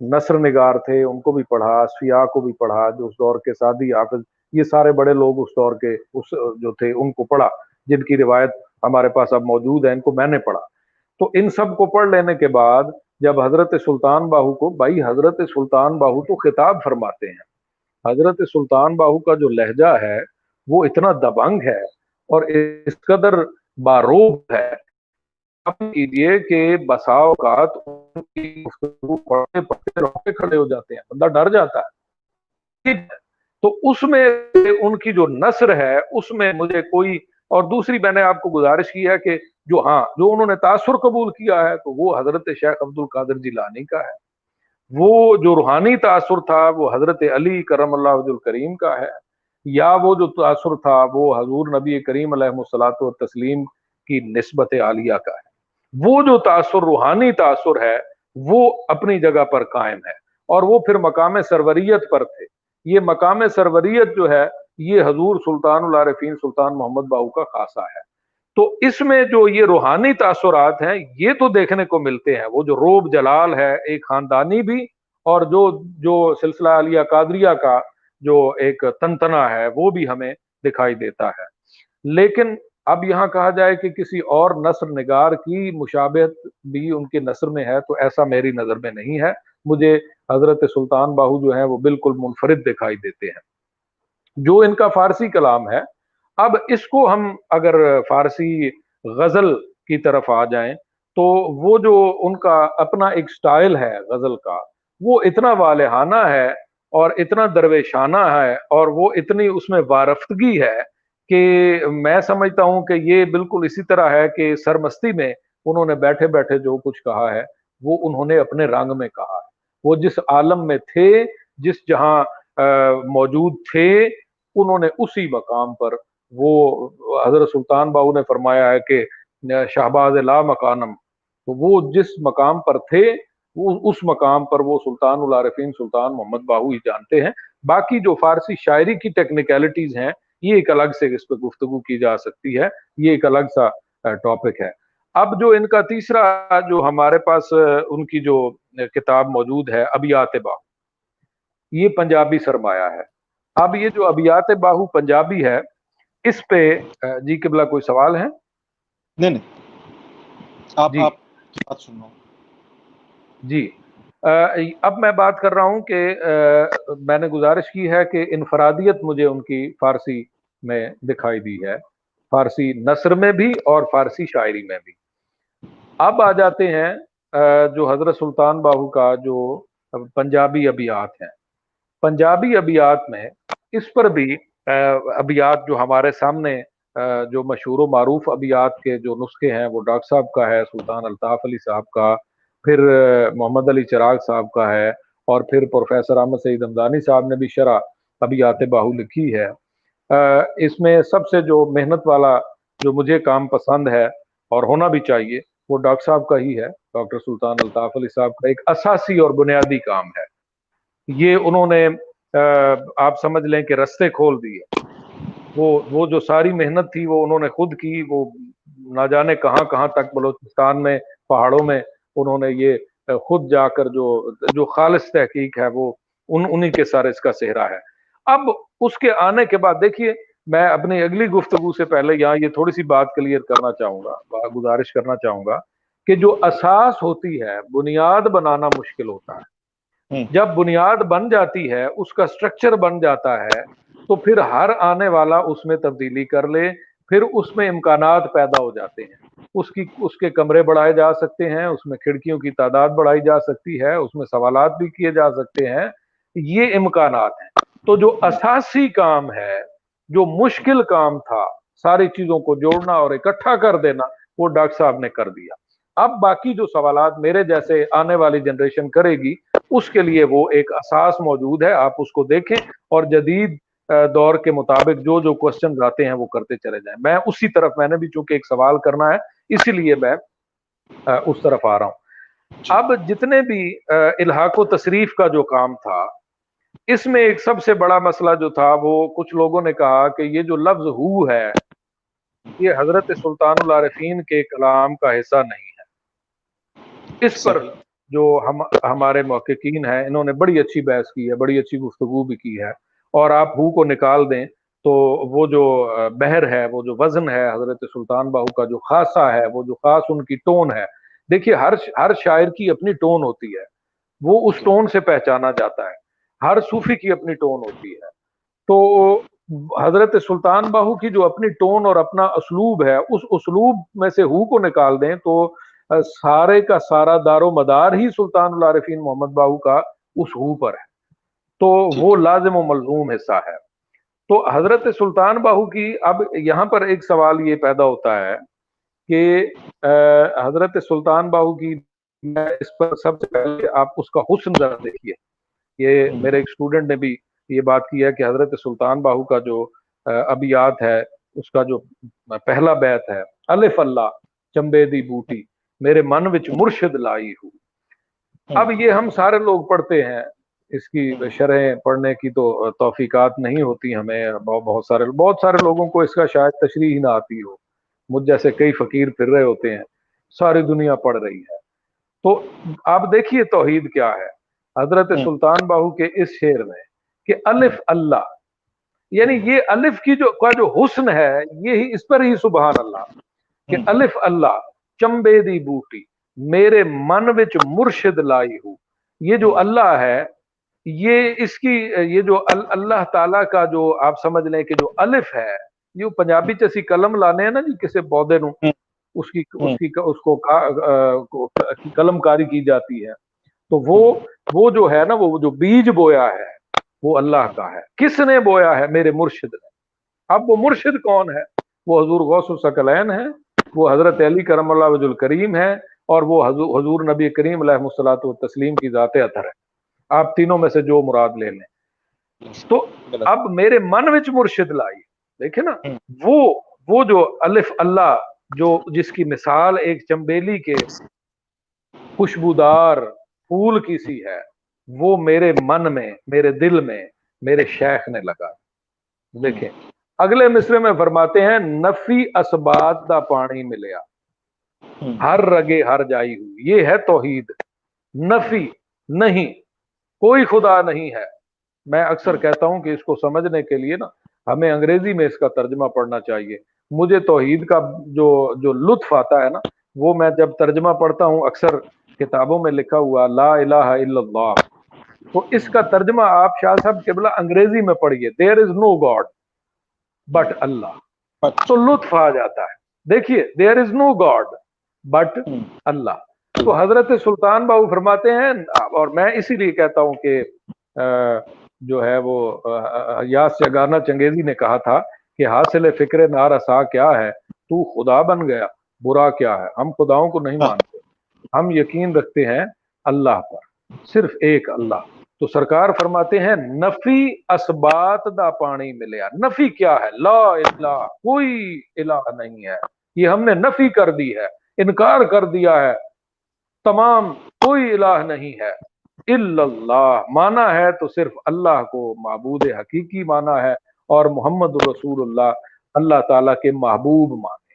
Speaker 2: نثر نگار تھے، ان کو بھی پڑھا اسفیاء کو بھی پڑھا، جو اس دور کے سادی حافظ، یہ سارے بڑے لوگ اس دور کے، اس جو تھے، ان کو پڑھا۔ جن کی روایت ہمارے پاس اب موجود ہے، ان کو میں نے پڑھا۔ تو ان سب کو پڑھ لینے کے بعد جب حضرت سلطان باہو کو، بھائی حضرت سلطان باہو تو خطاب فرماتے ہیں۔ حضرت سلطان باہو کا جو لہجہ ہے، وہ اتنا دبنگ ہے اور اس قدر باروب ہے۔ کیجیے کہ بسا اوقات پڑھتے پڑھتے روکے کھڑے ہو جاتے ہیں، بندہ ڈر جاتا ہے۔ تو اس میں ان کی جو نثر ہے، اس میں مجھے کوئی اور دوسری میں نے آپ کو گزارش کی ہے کہ جو ہاں جو انہوں نے تاثر قبول کیا ہے، تو وہ حضرت شیخ عبد القادر جیلانی کا ہے۔ وہ جو روحانی تاثر تھا، وہ حضرت علی کرم اللہ عبد الکریم کا ہے۔ یا وہ جو تاثر تھا، وہ حضور نبی کریم علیہ السلاۃ و تسلیم کی نسبت عالیہ کا ہے۔ وہ جو تاثر، روحانی تاثر ہے، وہ اپنی جگہ پر قائم ہے۔ اور وہ پھر مقام سروریت پر تھے۔ یہ مقام سروریت جو ہے یہ حضور سلطان العارفین سلطان محمد باؤ کا خاصہ ہے۔ تو اس میں جو یہ روحانی تاثرات ہیں، یہ تو دیکھنے کو ملتے ہیں۔ وہ جو روب جلال ہے، ایک خاندانی بھی، اور جو جو سلسلہ علیہ قادریہ کا جو ایک تنتنا ہے، وہ بھی ہمیں دکھائی دیتا ہے۔ لیکن اب یہاں کہا جائے کہ کسی اور نثر نگار کی مشابہت بھی ان کے نثر میں ہے، تو ایسا میری نظر میں نہیں ہے۔ مجھے حضرت سلطان باہو جو ہیں، وہ بالکل منفرد دکھائی دیتے ہیں۔ جو ان کا فارسی کلام ہے، اب اس کو ہم اگر فارسی غزل کی طرف آ جائیں تو وہ جو ان کا اپنا ایک سٹائل ہے غزل کا، وہ اتنا والہانہ ہے اور اتنا درویشانہ ہے اور وہ اتنی اس میں وارفتگی ہے کہ میں سمجھتا ہوں کہ یہ بالکل اسی طرح ہے کہ سرمستی میں انہوں نے بیٹھے بیٹھے جو کچھ کہا ہے، وہ انہوں نے اپنے رنگ میں کہا ہے۔ وہ جس عالم میں تھے، جس جہاں موجود تھے انہوں نے اسی مقام پر وہ حضرت سلطان باؤ نے فرمایا ہے کہ شہباز لا مکانم تو وہ جس مقام پر تھے، وہ اس مقام پر وہ سلطان العارفین سلطان محمد باہو ہی جانتے ہیں۔ باقی جو فارسی شاعری کی ٹیکنیکلٹیز ہیں، یہ ایک الگ سے اس پہ گفتگو کی جا سکتی ہے۔ یہ ایک الگ سا ٹاپک ہے۔ اب جو ان کا تیسرا جو ہمارے پاس ان کی جو کتاب موجود ہے، ابیات باہو، یہ پنجابی سرمایہ ہے۔ اب یہ جو ابیات باہو پنجابی ہے اس پہ جی قبلہ کوئی سوال ہے؟
Speaker 1: نہیں نہیں۔ آپ جی۔ آپ کی بات سن
Speaker 2: جی۔ اب میں بات کر رہا ہوں کہ میں نے گزارش کی ہے کہ انفرادیت مجھے ان کی فارسی میں دکھائی دی ہے۔ فارسی نثر میں بھی اور فارسی شاعری میں بھی۔ اب آ جاتے ہیں جو حضرت سلطان باہو کا جو پنجابی ابیات ہیں۔ پنجابی ابیات میں اس پر بھی ابیات جو ہمارے سامنے جو مشہور و معروف ابیات کے جو نسخے ہیں، وہ ڈاکٹر صاحب کا ہے، سلطان الطاف علی صاحب کا، پھر محمد علی چراغ صاحب کا ہے، اور پھر پروفیسر احمد سعید امدانی صاحب نے بھی شرح ابیات باہو لکھی ہے۔ اس میں سب سے جو محنت والا، جو مجھے کام پسند ہے اور ہونا بھی چاہیے، وہ ڈاکٹر صاحب کا ہی ہے، ڈاکٹر سلطان الطاف علی صاحب کا ایک اساسی اور بنیادی کام ہے۔ یہ انہوں نے آپ سمجھ لیں کہ رستے کھول دیے۔ وہ وہ جو ساری محنت تھی وہ انہوں نے خود کی، وہ نہ جانے کہاں کہاں تک بلوچستان میں، پہاڑوں میں انہوں نے یہ خود جا کر جو جو خالص تحقیق ہے وہ ان، انہی کے سارے اس کا صحرا ہے۔ اب اس کے آنے کے بعد دیکھیے، میں اپنی اگلی گفتگو سے پہلے یہاں یہ تھوڑی سی بات کلیئر کرنا چاہوں گا گزارش کرنا چاہوں گا کہ جو اساس ہوتی ہے، بنیاد بنانا مشکل ہوتا ہے۔ جب بنیاد بن جاتی ہے، اس کا سٹرکچر بن جاتا ہے، تو پھر ہر آنے والا اس میں تبدیلی کر لے، پھر اس میں امکانات پیدا ہو جاتے ہیں۔ اس کی، اس کے کمرے بڑھائے جا سکتے ہیں، اس میں کھڑکیوں کی تعداد بڑھائی جا سکتی ہے، اس میں سوالات بھی کیے جا سکتے ہیں۔ یہ امکانات ہیں۔ تو جو اساسی کام ہے، جو مشکل کام تھا، ساری چیزوں کو جوڑنا اور اکٹھا کر دینا، وہ ڈاکٹر صاحب نے کر دیا۔ اب باقی جو سوالات میرے جیسے آنے والی جنریشن کرے گی اس کے لیے وہ ایک اساس موجود ہے آپ اس کو دیکھیں اور جدید دور کے مطابق جو جو کوشچن آتے ہیں وہ کرتے چلے جائیں۔ میں اسی طرف میں نے بھی چونکہ ایک سوال کرنا ہے اسی لیے میں اس طرف آ رہا ہوں۔ اب جتنے بھی الحاق و تصریف کا جو کام تھا اس میں ایک سب سے بڑا مسئلہ جو تھا وہ کچھ لوگوں نے کہا کہ یہ جو لفظ ہو ہے یہ حضرت سلطان العارفین کے کلام کا حصہ نہیں ہے۔ اس پر جو ہم، ہمارے محققین ہیں، انہوں نے بڑی اچھی بحث کی ہے، بڑی اچھی گفتگو بھی کی ہے۔ اور آپ ہو کو نکال دیں تو وہ جو بہر ہے، وہ جو وزن ہے حضرت سلطان باہو کا، جو خاصہ ہے، وہ جو خاص ان کی ٹون ہے۔ دیکھیے، ہر ہر شاعر کی اپنی ٹون ہوتی ہے۔ وہ اس ٹون سے پہچانا جاتا ہے۔ ہر صوفی کی اپنی ٹون ہوتی ہے۔ تو حضرت سلطان باہو کی جو اپنی ٹون اور اپنا اسلوب ہے، اس اسلوب میں سے ہو کو نکال دیں تو سارے کا سارا دار و مدار ہی سلطان العارفین محمد باہو کا اس ہو پر ہے۔ تو وہ لازم و ملزوم حصہ ہے۔ تو حضرت سلطان باہو کی اب یہاں پر ایک سوال یہ پیدا ہوتا ہے کہ حضرت سلطان باہو کی اس پر سب سے پہلے آپ اس کا حسن ذرا دیکھیے۔ یہ میرے ایک اسٹوڈنٹ نے بھی یہ بات کی ہے کہ حضرت سلطان باہو کا جو ابیات ہے اس کا جو پہلا بیت ہے الف اللہ چمبے دی بوٹی۔ میرے من وچ مرشد لائی ہوں اب یہ ہم سارے لوگ پڑھتے ہیں۔ اس کی شرح پڑھنے کی تو توفیقات نہیں ہوتی ہمیں۔ بہت سارے بہت سارے لوگوں کو اس کا شاید تشریح ہی نہ آتی ہو۔ مجھ جیسے کئی فقیر پھر رہے ہوتے ہیں۔ ساری دنیا پڑھ رہی ہے۔ تو آپ دیکھیے توحید کیا ہے۔ حضرت سلطان باہو کے اس شعر میں کہ الف اللہ یعنی یہ الف کی جو کا جو حسن ہے یہی اس پر ہی سبحان اللہ کہ الف اللہ چمبے دی بوٹی میرے من وچ مرشد لائی ہوں یہ جو اللہ ہے یہ اس کی یہ جو اللہ تعالیٰ کا جو آپ سمجھ لیں کہ جو الف ہے یہ پنجابی چسی قلم لانے ہیں نا جی کسی پودے نو اس کی اس کی اس کو قلم کاری کی جاتی ہے تو وہ وہ جو ہے نا وہ جو بیج بویا ہے وہ اللہ کا ہے کس نے بویا ہے میرے مرشد نے اب وہ مرشد کون ہے وہ حضور غوث السکلین ہے وہ حضرت علی کرم اللہ وج الکریم ہے اور وہ حضور نبی کریم علیہ السلاۃ و تسلیم کی ذات اطہر ہے آپ تینوں میں سے جو مراد لے لیں۔ تو اب میرے من وچ مرشد لائی۔ دیکھیں نا وہ وہ جو الف اللہ جو جس کی مثال ایک چمبیلی کے خوشبودار پھول کی سی ہے وہ میرے من میں میرے دل میں میرے شیخ نے لگا۔ دیکھیں۔ اگلے مصرے میں فرماتے ہیں نفی اسبات دا پانی ملیا۔ ہر رگے ہر جائی ہوئی۔ یہ ہے توحید۔ نفی نہیں۔ کوئی خدا نہیں ہے۔ میں اکثر کہتا ہوں کہ اس کو سمجھنے کے لیے نا ہمیں انگریزی میں اس کا ترجمہ پڑھنا چاہیے۔ مجھے توحید کا جو جو لطف آتا ہے نا وہ میں جب ترجمہ پڑھتا ہوں اکثر کتابوں میں لکھا ہوا لا الہ الا اللہ۔ تو اس کا ترجمہ آپ شاہ صاحب قبلہ انگریزی میں پڑھیے۔ دیر از نو گاڈ بٹ اللہ تو لطف آ جاتا ہے۔ دیکھیے دیر از نو گاڈ بٹ اللہ تو حضرت سلطان بابو فرماتے ہیں اور میں اسی لیے کہتا ہوں کہ جو ہے وہ یاس جگانا چنگیزی نے کہا تھا کہ حاصل فکر نارسا کیا ہے؟ تو خدا بن گیا برا کیا ہے؟ ہم خداؤں کو نہیں ہاں۔ مانتے۔ ہم یقین رکھتے ہیں اللہ پر صرف ایک اللہ تو سرکار فرماتے ہیں، نفی اسبات دا پانی ملیا۔ نفی کیا ہے؟ لا الہ، کوئی الہ نہیں ہے۔ یہ ہم نے نفی کر دی ہے، انکار کر دیا ہے۔ تمام کوئی الہ نہیں ہے۔ اللہ مانا ہے تو صرف اللہ کو معبود حقیقی مانا ہے اور محمد رسول اللہ اللہ تعالیٰ کے محبوب مانے۔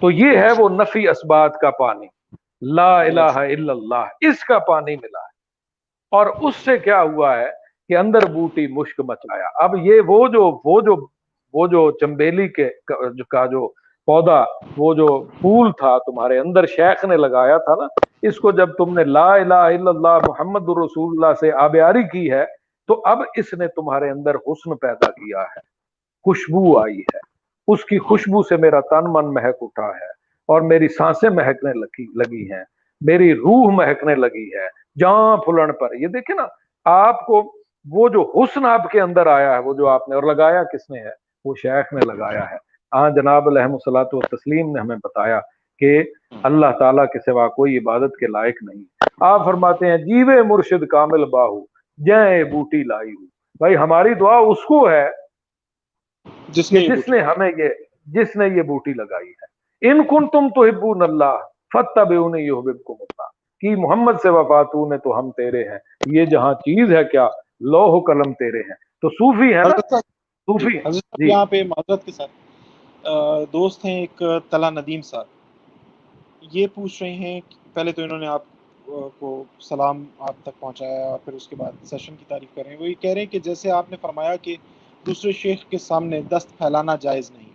Speaker 2: تو یہ ہے وہ نفی اسبات کا پانی۔ لا الہ الا اللہ، اس کا پانی ملا ہے۔ اور اس سے کیا ہوا ہے کہ اندر بوٹی مشک مچایا۔ اب یہ وہ جو وہ جو وہ جو چمبیلی کے کا جو پودا، وہ جو پھول تھا تمہارے اندر شیخ نے لگایا تھا نا، اس کو جب تم نے لا الہ الا اللہ محمد رسول اللہ سے آبیاری کی ہے، تو اب اس نے تمہارے اندر حسن پیدا کیا ہے، خوشبو آئی ہے۔ اس کی خوشبو سے میرا تن من مہک اٹھا ہے اور میری سانسیں مہکنے لگی لگی ہیں، میری روح مہکنے لگی ہے۔ جہاں پھلن پر۔ یہ دیکھیں نا آپ کو وہ جو حسن آپ کے اندر آیا ہے وہ جو آپ نے اور لگایا کس نے ہے؟ وہ شیخ نے لگایا ہے۔ ہاں جناب الحم صلاحت و تسلیم نے ہمیں بتایا کہ اللہ تعالیٰ کے سوا کوئی عبادت کے لائق نہیں۔ آپ فرماتے ہیں جیوے مرشد کامل باہو جے بوٹی لائی ہو۔ بھائی ہماری دعا اس کو ہے جس نے جس نے ہمیں یہ جس نے یہ بوٹی لگائی ہے۔ ان کن تم تو ہبون اللہ۔ فتح بے کی محمد سے وفاتو نے تو ہم تیرے ہیں۔ یہ جہاں چیز ہے کیا؟ لوہ قلم تیرے ہیں۔ تو صوفی ہے نا؟ صوفی
Speaker 1: جی۔ یہاں پہ معذرت کے ساتھ دوست ہیں ایک تلا ندیم صاحب۔ یہ پوچھ رہے ہیں پہلے تو انہوں نے آپ کو سلام آپ تک پہنچایا اور پھر اس کے بعد سیشن کی تعریف کر رہے ہیں۔ وہ یہ کہہ رہے ہیں کہ جیسے آپ نے فرمایا کہ دوسرے شیخ کے سامنے دست پھیلانا جائز نہیں۔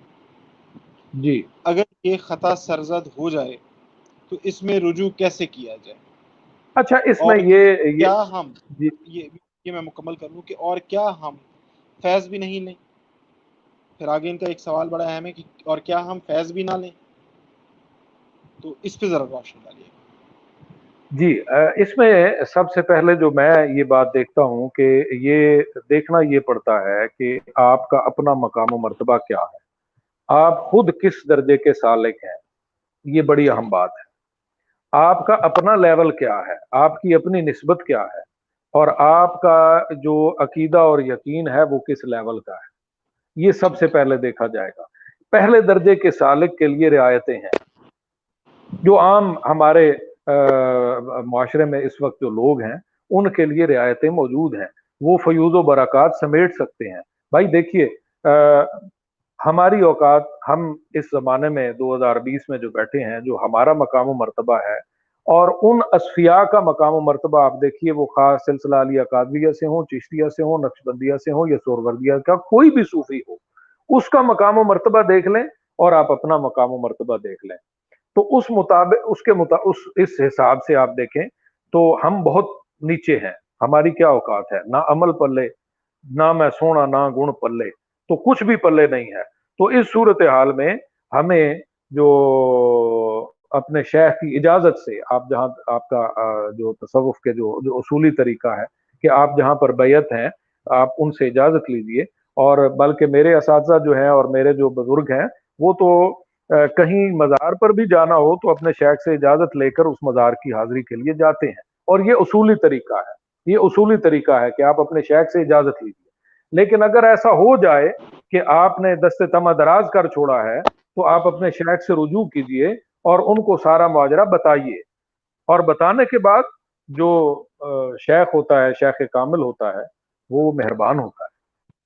Speaker 2: جی۔
Speaker 1: اگر یہ خطا سرزد ہو جائے تو اس میں رجوع کیسے کیا جائے؟
Speaker 2: اچھا اس میں یہ
Speaker 1: کیا ہم جی۔ یہ میں مکمل کر لوں کہ اور کیا ہم فیض بھی نہیں لیں؟ پھر آگے ان کا ایک سوال بڑا اہم ہے کہ اور کیا ہم فیض بھی نہ لیں؟ تو اس پہ ذرا روشن ڈالیے۔
Speaker 2: جی اس میں سب سے پہلے جو میں یہ بات دیکھتا ہوں کہ یہ دیکھنا یہ پڑتا ہے کہ آپ کا اپنا مقام و مرتبہ کیا ہے۔ آپ خود کس درجے کے سالک ہیں؟ یہ بڑی اہم بات ہے۔ آپ کا اپنا لیول کیا ہے؟ آپ کی اپنی نسبت کیا ہے؟ اور آپ کا جو عقیدہ اور یقین ہے وہ کس لیول کا ہے؟ یہ سب سے پہلے دیکھا جائے گا۔ پہلے درجے کے سالک کے لیے رعایتیں ہیں۔ جو عام ہمارے معاشرے میں اس وقت جو لوگ ہیں، ان کے لیے رعایتیں موجود ہیں۔ وہ فیوز و برکات سمیٹ سکتے ہیں۔ بھائی دیکھیے ہماری اوقات ہم اس زمانے میں دو ہزار بیس میں جو بیٹھے ہیں، جو ہمارا مقام و مرتبہ ہے اور ان اصفیاء کا مقام و مرتبہ آپ دیکھیے، وہ خاص سلسلہ علی اکادویہ سے ہوں، چشتیہ سے ہوں نقش بندیہ سے ہوں یا سوروردیہ کا کوئی بھی صوفی ہو، اس کا مقام و مرتبہ دیکھ لیں اور آپ اپنا مقام و مرتبہ دیکھ لیں۔ تو اس مطابق، اس کے مطابق، اس اس حساب سے آپ دیکھیں تو ہم بہت نیچے ہیں۔ ہماری کیا اوقات ہے؟ نہ عمل پلے، نہ میں سونا، نہ گن پلے۔ تو کچھ بھی پلے نہیں ہے۔ تو اس صورت حال میں ہمیں جو اپنے شیخ کی اجازت سے آپ جہاں آپ کا جو تصوف کے جو جو اصولی طریقہ ہے کہ آپ جہاں پر بیعت ہیں، آپ ان سے اجازت لیجیے اور بلکہ میرے اساتذہ جو ہیں اور میرے جو بزرگ ہیں، وہ تو کہیں مزار پر بھی جانا ہو تو اپنے شیخ سے اجازت لے کر اس مزار کی حاضری کے لیے جاتے ہیں۔ اور یہ اصولی طریقہ ہے۔ یہ اصولی طریقہ ہے کہ آپ اپنے شیخ سے اجازت لیجیے لیکن اگر ایسا ہو جائے کہ آپ نے دست تمہ دراز کر چھوڑا ہے، تو آپ اپنے شیخ سے رجوع کیجیے اور ان کو سارا معاجرہ بتائیے۔ اور بتانے کے بعد جو شیخ ہوتا ہے، شیخ کامل ہوتا ہے، وہ مہربان ہوتا ہے۔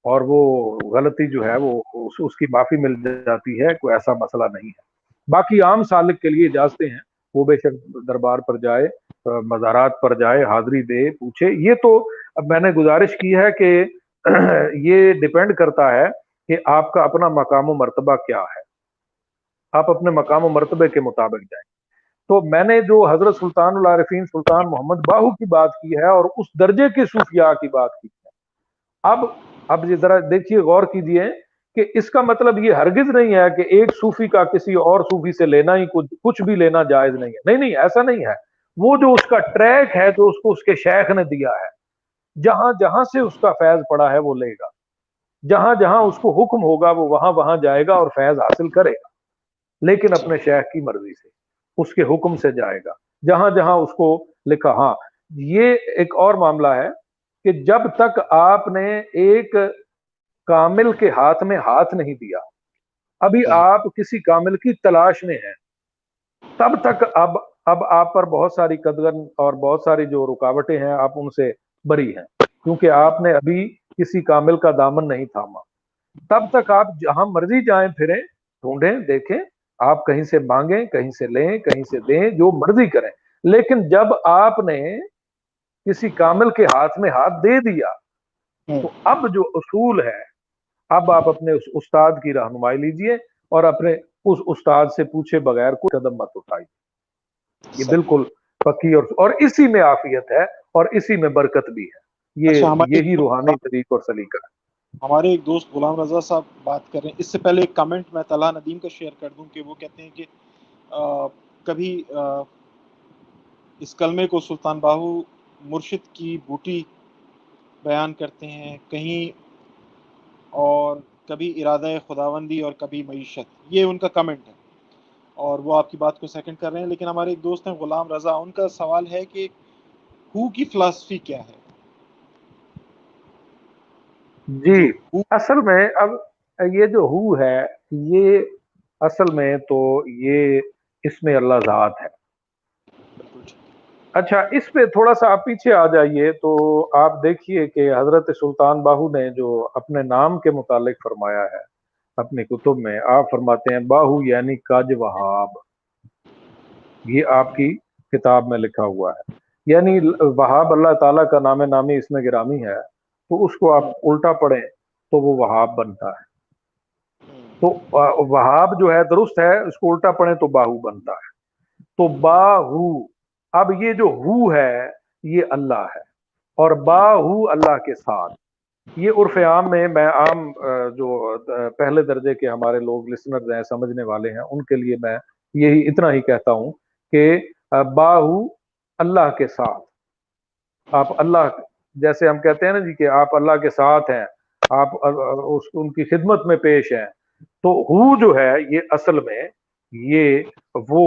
Speaker 2: اور وہ غلطی جو ہے، وہ اس کی معافی مل جاتی ہے، کوئی ایسا مسئلہ نہیں ہے۔ باقی عام سالک کے لیے اجازتیں ہیں، وہ بے شک دربار پر جائے مزارات پر جائے، حاضری دے، پوچھے۔ یہ تو اب میں نے گزارش کی ہے کہ یہ ڈپینڈ کرتا ہے کہ آپ کا اپنا مقام و مرتبہ کیا ہے؟ آپ اپنے مقام و مرتبے کے مطابق جائیں۔ تو میں نے جو حضرت سلطان العارفین، سلطان محمد باہو کی بات کی ہے اور اس درجے کے صوفیاء کی بات کی ہے۔ اب اب یہ ذرا دیکھیے، غور کیجیے کہ اس کا مطلب یہ ہرگز نہیں ہے کہ ایک صوفی کا کسی اور صوفی سے لینا ہی کچھ بھی لینا جائز نہیں ہے۔ نہیں نہیں، ایسا نہیں ہے۔ وہ جو اس کا ٹریک ہے، جو اس کو اس کے شیخ نے دیا ہے، جہاں جہاں سے اس کا فیض پڑا ہے، وہ لے گا۔ جہاں جہاں اس کو حکم ہوگا وہ وہاں وہاں جائے گا اور فیض حاصل کرے گا لیکن اپنے شیخ کی مرضی سے اس کے حکم سے جائے گا۔ جہاں جہاں اس کو لکھا ہاں یہ ایک اور معاملہ ہے کہ جب تک آپ نے ایک کامل کے ہاتھ میں ہاتھ نہیں دیا ابھی آپ کسی کامل کی تلاش میں ہیں تب تک اب اب آپ پر بہت ساری قدغن اور بہت ساری جو رکاوٹیں ہیں آپ ان سے بری ہیں۔ کیونکہ آپ نے ابھی کسی کامل کا دامن نہیں تھاما۔ تب تک آپ جہاں مرضی جائیں پھریں ڈھونڈیں دیکھیں آپ کہیں سے مانگیں کہیں سے لیں کہیں سے دیں جو مرضی کریں۔ لیکن جب آپ نے کسی کامل کے ہاتھ میں ہاتھ دے دیا تو اب جو اصول ہے اب آپ اپنے اس استاد کی رہنمائی لیجیے اور اپنے اس استاد سے پوچھے بغیر کوئی قدم مت اٹھائیے۔ یہ بالکل پکی اور اور اسی میں آفیت ہے اور اسی میں برکت بھی ہے۔ یہ اچھا یہی روحانی طریق اور سلیقہ۔
Speaker 1: ہمارے ایک دوست غلام رضا صاحب بات کر رہے ہیں۔ اس سے پہلے ایک کمنٹ میں طلحہ ندیم کا شیئر کر دوں کہ وہ کہتے ہیں کہ کبھی اس کلمے کو سلطان باہو مرشد کی بوٹی بیان کرتے ہیں کہیں اور کبھی ارادہ خداوندی اور کبھی معیشت۔ یہ ان کا کمنٹ ہے۔ اور وہ آپ کی بات کو سیکنڈ کر رہے ہیں لیکن ہمارے ایک دوست ہیں غلام رضا۔ ان کا سوال ہے کہ ہو کی فلاسفی کیا ہے؟
Speaker 2: جی اصل میں اب یہ جو ہو ہے یہ اصل میں تو یہ اس میں اللہ ذات ہے۔ اچھا اس پہ تھوڑا سا آپ پیچھے آ جائیے تو آپ دیکھیے کہ حضرت سلطان باہو نے جو اپنے نام کے متعلق فرمایا ہے اپنی کتب میں آپ فرماتے ہیں باہو یعنی کاج وہاب۔ یہ آپ کی کتاب میں لکھا ہوا ہے۔ یعنی وہاب اللہ تعالیٰ کا نام نامی اس میں گرامی ہے۔ تو اس کو آپ الٹا پڑھیں تو وہ وہاب بنتا ہے۔ تو وہاب جو ہے درست ہے اس کو الٹا پڑھیں تو باہو بنتا ہے۔ تو باہو اب یہ جو ہو ہے یہ اللہ ہے۔ اور با ہو اللہ کے ساتھ۔ یہ عرف عام میں میں عام جو پہلے درجے کے ہمارے لوگ لسنرز ہیں سمجھنے والے ہیں ان کے لیے میں یہی اتنا ہی کہتا ہوں کہ باہو اللہ کے ساتھ۔ آپ اللہ جیسے ہم کہتے ہیں نا جی کہ آپ اللہ کے ساتھ ہیں، آپ اس، ان کی خدمت میں پیش ہیں۔ تو ہو جو ہے یہ اصل میں یہ وہ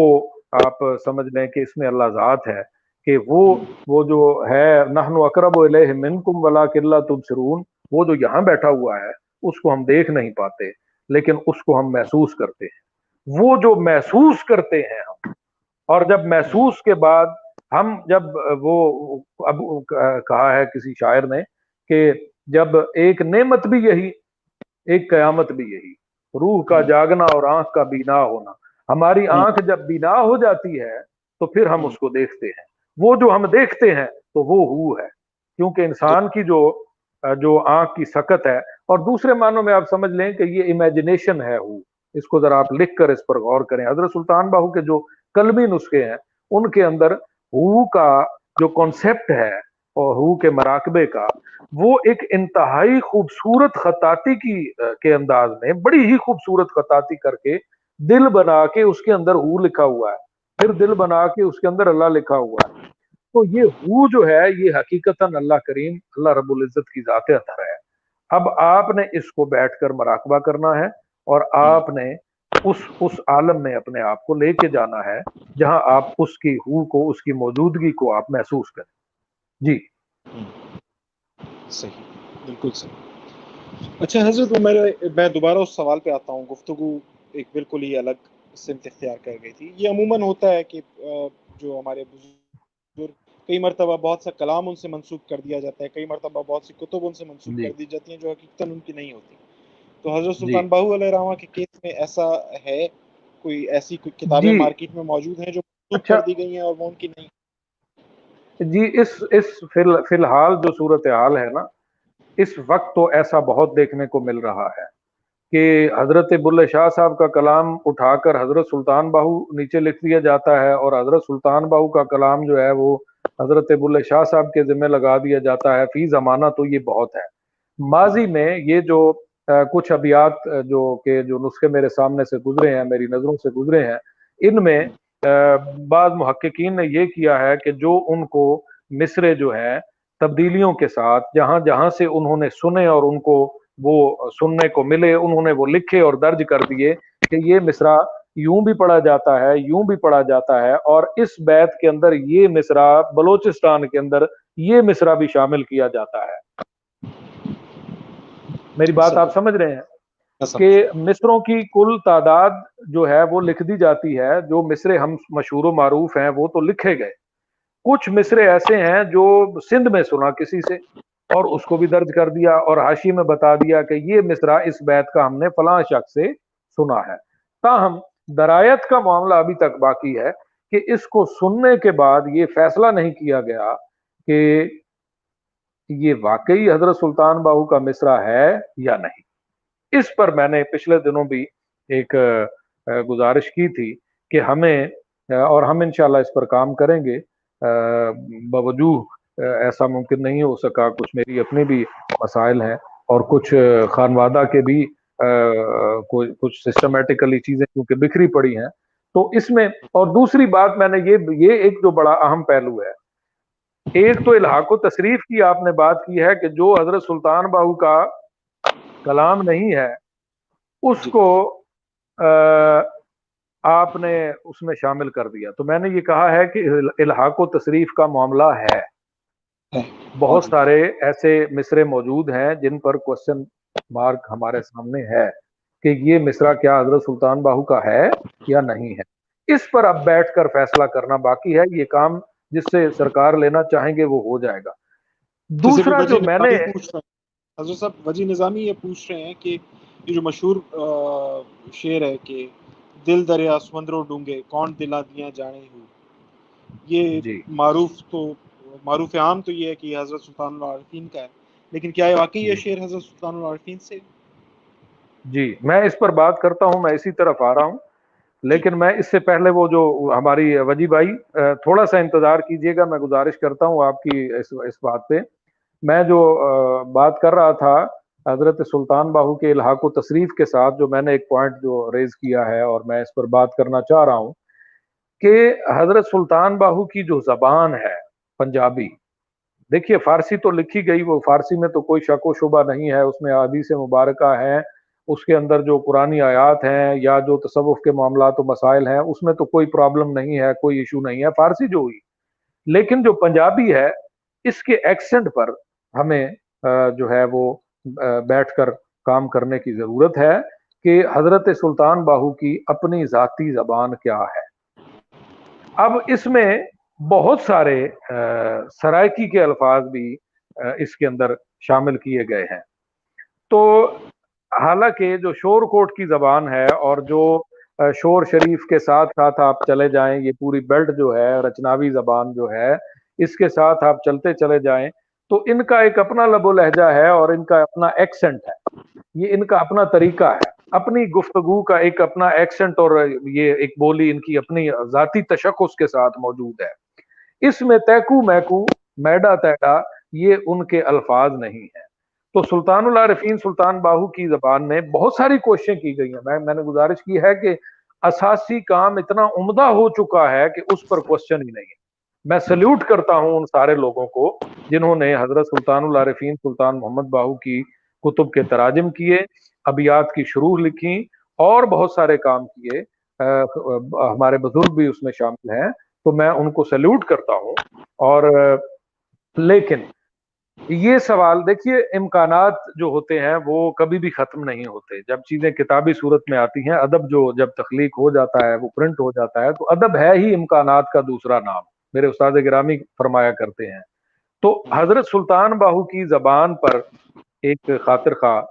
Speaker 2: آپ سمجھ لیں کہ اس میں اللہ ذات ہے کہ وہ وہ جو ہے نحن اقرب الیہ منکم ولا کلا تبصرون، وہ جو یہاں بیٹھا ہوا ہے، اس کو ہم دیکھ نہیں پاتے، لیکن اس کو ہم محسوس کرتے ہیں۔ وہ جو محسوس کرتے ہیں ہم، اور جب محسوس کے بعد ہم جب وہ اب کہا ہے کسی شاعر نے کہ جب ایک نعمت بھی یہی ایک قیامت بھی یہی روح کا جاگنا اور آنکھ کا بینا ہونا ہماری آنکھ جب بینا ہو جاتی ہے تو پھر ہم اس کو دیکھتے ہیں۔ وہ جو ہم دیکھتے ہیں تو وہ ہو ہے۔ کیونکہ انسان کی جو جو آنکھ کی سکت ہے اور دوسرے معنوں میں آپ سمجھ لیں کہ یہ امیجنیشن ہے ہو۔ اس کو ذرا آپ لکھ کر اس پر غور کریں۔ حضرت سلطان باہو کے جو قلبی نسخے ہیں ان کے اندر ہو کا جو کانسیپٹ ہے اور ہو کے مراقبے کا، وہ ایک انتہائی خوبصورت خطاطی کی کے انداز میں، بڑی ہی خوبصورت خطاطی کر کے دل بنا کے اس کے اندر ہو لکھا ہوا ہے۔ پھر دل بنا کے اس کے اندر اللہ لکھا ہوا ہے۔ تو یہ ہو جو ہے، یہ حقیقت اللہ کریم، اللہ رب العزت کی ذات اثر ہے۔ اب آپ نے اس کو بیٹھ کر مراقبہ کرنا ہے اور آپ نے اس اس عالم میں اپنے آپ کو لے کے جانا ہے جہاں آپ اس کی ہو کو اس کی موجودگی کو آپ محسوس کریں۔ جی۔
Speaker 1: صحیح۔ بالکل صحیح۔ اچھا حضرت میں دوبارہ اس سوال پہ آتا ہوں۔ گفتگو ایک بالکل ہی الگ سمت اختیار کر گئی تھی۔ یہ عموماً ہوتا ہے کہ جو ہمارے کئی مرتبہ بہت سا کلام ان سے منسوخ کر دیا جاتا ہے کئی مرتبہ بہت سی کتب ان سے منسوخ
Speaker 2: جی۔
Speaker 1: کر دی جاتی ہیں جو حقیقتاً ان کی نہیں ہوتی۔ تو حضرت
Speaker 2: جی۔
Speaker 1: سلطان باہو علیہ رحمہ کے کیس میں ایسا ہے کوئی ایسی کوئی کتابیں
Speaker 2: جی۔
Speaker 1: مارکیٹ میں موجود ہیں جو منسوخ
Speaker 2: اچھا۔
Speaker 1: کر دی گئی ہیں اور وہ ان کی نہیں؟
Speaker 2: جی اس اس فی ال- فی الحال جو صورتحال ہے نا اس وقت تو ایسا بہت دیکھنے کو مل رہا ہے کہ حضرت بلے شاہ صاحب کا کلام اٹھا کر حضرت سلطان باہو نیچے لکھ دیا جاتا ہے اور حضرت سلطان باہو کا کلام جو ہے وہ حضرت بلے شاہ صاحب کے ذمہ لگا دیا جاتا ہے۔ فی زمانہ تو یہ بہت ہے۔ ماضی میں یہ جو کچھ ابیات جو کہ، جو نسخے میرے سامنے سے گزرے ہیں، میری نظروں سے گزرے ہیں، ان میں بعض محققین نے یہ کیا ہے کہ جو ان کو مصرے جو ہیں تبدیلیوں کے ساتھ، جہاں جہاں سے انہوں نے سنے اور ان کو وہ سننے کو ملے، انہوں نے وہ لکھے اور درج کر دیے کہ یہ مصرا یوں بھی پڑھا جاتا ہے، یوں بھی پڑھا جاتا ہے، اور اس بیت کے اندر یہ مصرا بلوچستان کے اندر یہ مصرا بھی شامل کیا جاتا ہے۔ میری بات آپ سمجھ رہے ہیں کہ مصروں کی کل تعداد جو ہے وہ لکھ دی جاتی ہے جو مصرے ہم مشہور و معروف ہیں وہ تو لکھے گئے۔ کچھ مصرے ایسے ہیں جو سندھ میں سنا کسی سے اور اس کو بھی درج کر دیا اور حاشی میں بتا دیا کہ یہ مصرا اس بیت کا ہم نے فلاں شخص سے سنا ہے۔ تاہم درایت کا معاملہ ابھی تک باقی ہے کہ اس کو سننے کے بعد یہ فیصلہ نہیں کیا گیا کہ یہ واقعی حضرت سلطان باہو کا مصرا ہے یا نہیں؟ اس پر میں نے پچھلے دنوں بھی ایک گزارش کی تھی کہ ہمیں اور ہم انشاءاللہ اس پر کام کریں گے۔ اہ، ایسا ممکن نہیں ہو سکا۔ کچھ میری اپنی بھی مسائل ہیں اور کچھ خانوادہ کے بھی کچھ سسٹمیٹیکلی چیزیں کیونکہ بکھری پڑی ہیں۔ تو اس میں اور دوسری بات میں نے یہ یہ ایک جو بڑا اہم پہلو ہے ایک تو الحاق و تصریف کی آپ نے بات کی ہے کہ جو حضرت سلطان باہو کا کلام نہیں ہے اس
Speaker 1: جی۔
Speaker 2: کو آپ نے اس میں شامل کر دیا۔ تو میں نے یہ کہا ہے کہ الحاق و تصریف کا معاملہ ہے۔
Speaker 1: ہے
Speaker 2: بہت
Speaker 1: موجود
Speaker 2: سارے ایسے مصرے موجود ہیں جن پر کوشچن مارک ہمارے سامنے ہے کہ یہ مصرا کیا حضرت سلطان باہو کا ہے یا نہیں ہے۔ اس پر اب بیٹھ کر فیصلہ کرنا باقی ہے۔ یہ کام جس سے سرکار لینا چاہیں گے وہ ہو جائے گا۔ دوسرا جو میں نے
Speaker 1: حضرت صاحب وجی نظامی یہ پوچھ رہے ہیں کہ یہ جو مشہور شعر ہے کہ دل دریا سمندروں ڈونگے کون دلا دیا جانے ہو؟ یہ
Speaker 2: جی۔
Speaker 1: معروف تو معروف عام تو یہ ہے کہ یہ حضرت سلطان العارفین کا ہے لیکن کیا یہ واقعی یہ
Speaker 2: جی۔
Speaker 1: شعر حضرت سلطان العارفین سے
Speaker 2: جی میں اس پر بات کرتا ہوں میں اسی طرف آ رہا ہوں۔ لیکن میں اس سے پہلے وہ جو ہماری وجی بھائی تھوڑا سا انتظار کیجیے گا، میں گزارش کرتا ہوں آپ کی اس اس بات پہ۔ میں جو بات کر رہا تھا حضرت سلطان باہو کے الحاق و تصریف کے ساتھ، جو میں نے ایک پوائنٹ جو ریز کیا ہے اور میں اس پر بات کرنا چاہ رہا ہوں کہ حضرت سلطان باہو کی جو زبان ہے پنجابی، دیکھیے فارسی تو لکھی گئی، وہ فارسی میں تو کوئی شک و شبہ نہیں ہے، اس میں حدیث مبارکہ ہیں۔ اس کے اندر جو قرآنی آیات ہیں یا جو تصوف کے معاملات و مسائل ہیں، اس میں تو کوئی پرابلم نہیں ہے، کوئی ایشو نہیں ہے، فارسی جو ہوئی۔ لیکن جو پنجابی ہے، اس کے ایکسنٹ پر ہمیں جو ہے وہ بیٹھ کر کام کرنے کی ضرورت ہے کہ حضرت سلطان باہو کی اپنی ذاتی زبان کیا ہے۔ اب اس میں بہت سارے سرائکی کے الفاظ بھی اس کے اندر شامل کیے گئے ہیں۔ تو حالانکہ جو شور کوٹ کی زبان ہے اور جو شور شریف کے ساتھ ساتھ آپ چلے جائیں، یہ پوری بیلٹ جو ہے، رچناوی زبان جو ہے، اس کے ساتھ آپ چلتے چلے جائیں تو ان کا ایک اپنا لب و لہجہ ہے اور ان کا اپنا ایکسنٹ ہے۔ یہ ان کا اپنا طریقہ ہے۔ اپنی گفتگو کا ایک اپنا ایکسنٹ اور یہ ایک بولی ان کی اپنی ذاتی تشخص کے ساتھ موجود ہے۔ اس میں تیکو میکو، میڈا تیڈا، یہ ان کے الفاظ نہیں ہیں۔ تو سلطان العارفین، سلطان باہو کی زبان میں بہت ساری کوششیں کی گئی ہیں۔ میں میں نے گزارش کی ہے کہ اساسی کام اتنا عمدہ ہو چکا ہے کہ اس پر کوشچن ہی نہیں ہے۔ میں سلیوٹ کرتا ہوں ان سارے لوگوں کو جنہوں نے حضرت سلطان العارفین، سلطان محمد باہو کی کتب کے تراجم کیے، ابیات کی شروع لکھی اور بہت سارے کام کیے۔ ہمارے بزرگ بھی اس میں شامل ہیں۔ تو میں ان کو سلیوٹ کرتا ہوں اور لیکن یہ سوال، دیکھیے، امکانات جو ہوتے ہیں وہ کبھی بھی ختم نہیں ہوتے۔ جب چیزیں کتابی صورت میں آتی ہیں، ادب جو جب تخلیق ہو جاتا ہے، وہ پرنٹ ہو جاتا ہے، تو ادب ہے ہی امکانات کا دوسرا نام۔ میرے استاد گرامی فرمایا کرتے ہیں۔ تو حضرت سلطان باہو کی زبان پر ایک خاطر خواہ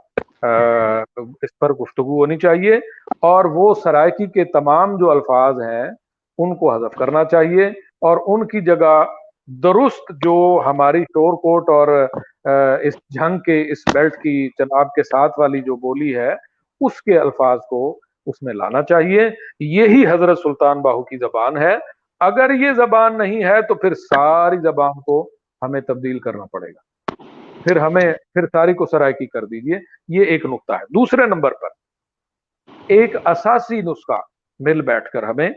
Speaker 2: اس پر گفتگو ہونی چاہیے اور وہ سرائکی کے تمام جو الفاظ ہیں، ان کو حذف کرنا چاہیے اور ان کی جگہ درست جو ہماری شور کوٹ اور اس جنگ کے، اس بیلٹ کی چناب کے ساتھ والی جو بولی ہے، اس کے الفاظ کو اس میں لانا چاہیے۔ یہی حضرت سلطان باہو کی زبان ہے۔ اگر یہ زبان نہیں ہے تو پھر ساری زبان کو ہمیں تبدیل کرنا پڑے گا۔ پھر ہمیں، پھر ساری کو سرائکی کر دیجیے۔ یہ ایک نقطہ ہے۔ دوسرے نمبر پر، ایک اساسی نسخہ مل بیٹھ کر ہمیں،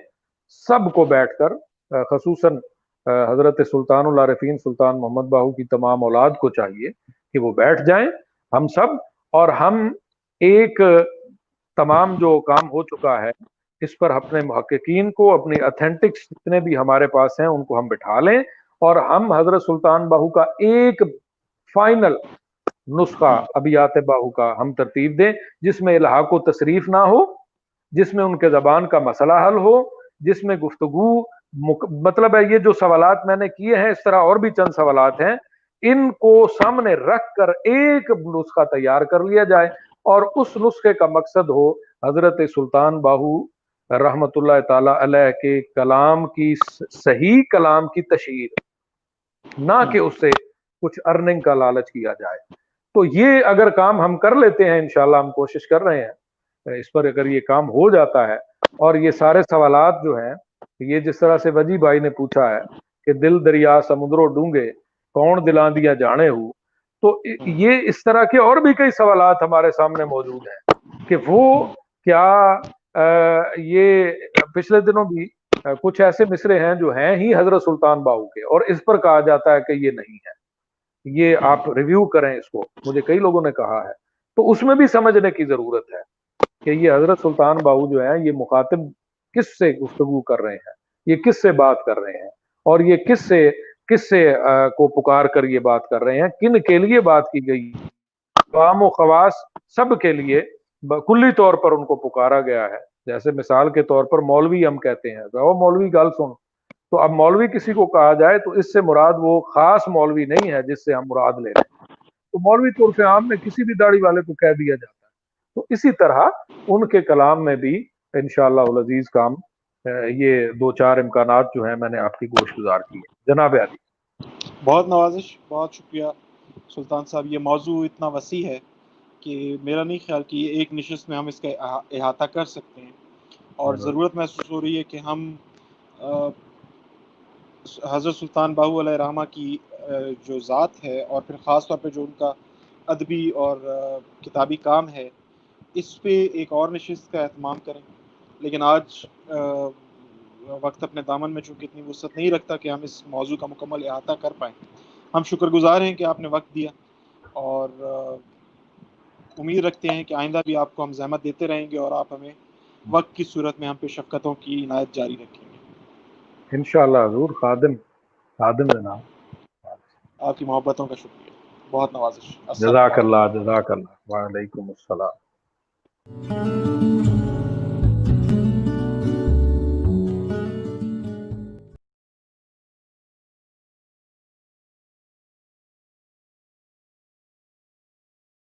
Speaker 2: سب کو بیٹھ کر خصوصاً حضرت سلطان العارفین سلطان محمد باہو کی تمام اولاد کو چاہیے کہ وہ بیٹھ جائیں، ہم سب اور ہم ایک تمام جو کام ہو چکا ہے، اس پر اپنے محققین کو، اپنی اتھینٹکس جتنے بھی ہمارے پاس ہیں، ان کو ہم بٹھا لیں اور ہم حضرت سلطان باہو کا ایک فائنل نسخہ ابیات باہو کا ہم ترتیب دیں، جس میں الحاق و تصریف نہ ہو، جس میں ان کے زبان کا مسئلہ حل ہو، جس میں گفتگو مطلب ہے یہ جو سوالات میں نے کیے ہیں، اس طرح اور بھی چند سوالات ہیں۔ ان کو سامنے رکھ کر ایک نسخہ تیار کر لیا جائے اور اس نسخے کا مقصد ہو حضرت سلطان باہو رحمت اللہ تعالی علیہ کے کلام کی صحیح کلام کی تشہیر۔ نہ کہ اس سے کچھ ارننگ کا لالچ کیا جائے۔ تو یہ اگر کام ہم کر لیتے ہیں، انشاءاللہ ہم کوشش کر رہے ہیں۔ اس پر اگر یہ کام ہو جاتا ہے اور یہ سارے سوالات جو ہیں یہ جس طرح سے وجی بھائی نے پوچھا ہے کہ دل دریا سمندروں ڈونگے، کون دلان دیا جانے ہو؟ تو یہ اس طرح کے اور بھی کئی سوالات ہمارے سامنے موجود ہیں کہ وہ کیا یہ پچھلے دنوں بھی کچھ ایسے مصرے ہیں جو ہیں ہی حضرت سلطان باہو کے اور اس پر کہا جاتا ہے کہ یہ نہیں ہے۔ یہ آپ ریویو کریں اس کو، مجھے کئی لوگوں نے کہا ہے۔ تو اس میں بھی سمجھنے کی ضرورت ہے کہ یہ حضرت سلطان باہو جو ہے یہ مخاطب کس سے گفتگو کر رہے ہیں؟ یہ کس سے بات کر رہے ہیں؟ اور یہ کس سے کس سے کو پکار کر یہ بات کر رہے ہیں؟ کن کے لیے بات کی گئی؟ عوام و خواص سب کے لیے کلی طور پر ان کو پکارا گیا ہے۔ جیسے مثال کے طور پر مولوی ہم کہتے ہیں۔ وہ مولوی گل سن۔ تو اب مولوی کسی کو کہا جائے تو اس سے مراد وہ خاص مولوی نہیں ہے جس سے ہم مراد لے رہے ہیں۔ تو مولوی طور عام میں کسی بھی داڑھی والے کو کہہ دیا جاتا ہے۔ تو اسی طرح ان کے کلام میں بھی انشاءاللہ العزیز کام یہ دو چار امکانات جو ہیں میں نے آپ کی گوش گزار کی ہے جناب علی۔
Speaker 1: بہت نوازش بہت شکریہ۔ سلطان صاحب یہ موضوع اتنا وسیع ہے کہ میرا نہیں خیال کہ یہ ایک نشست میں ہم اس کا احاطہ کر سکتے ہیں۔ اور ضرورت محسوس ہو رہی ہے کہ ہم حضرت سلطان باہو علیہ رحمہ کی جو ذات ہے اور پھر خاص طور پہ جو ان کا ادبی اور کتابی کام ہے اس پہ ایک اور نشست کا اہتمام کریں۔ لیکن آج وقت اپنے دامن میں چونکہ اتنی وسعت نہیں رکھتا کہ ہم اس موضوع کا مکمل احاطہ کر پائیں۔ ہم شکر گزار ہیں کہ آپ نے وقت دیا اور امید رکھتے ہیں کہ آئندہ بھی آپ کو ہم زحمت دیتے رہیں گے اور آپ ہمیں وقت کی صورت میں ہم پہ شفقتوں کی عنایت جاری رکھیں گے۔
Speaker 2: انشاءاللہ حضور خادم خادم جناب۔
Speaker 1: آپ کی محبتوں کا شکریہ۔ بہت نوازش۔
Speaker 2: جزاک اللہ جزاک اللہ۔ وعلیکم السلام۔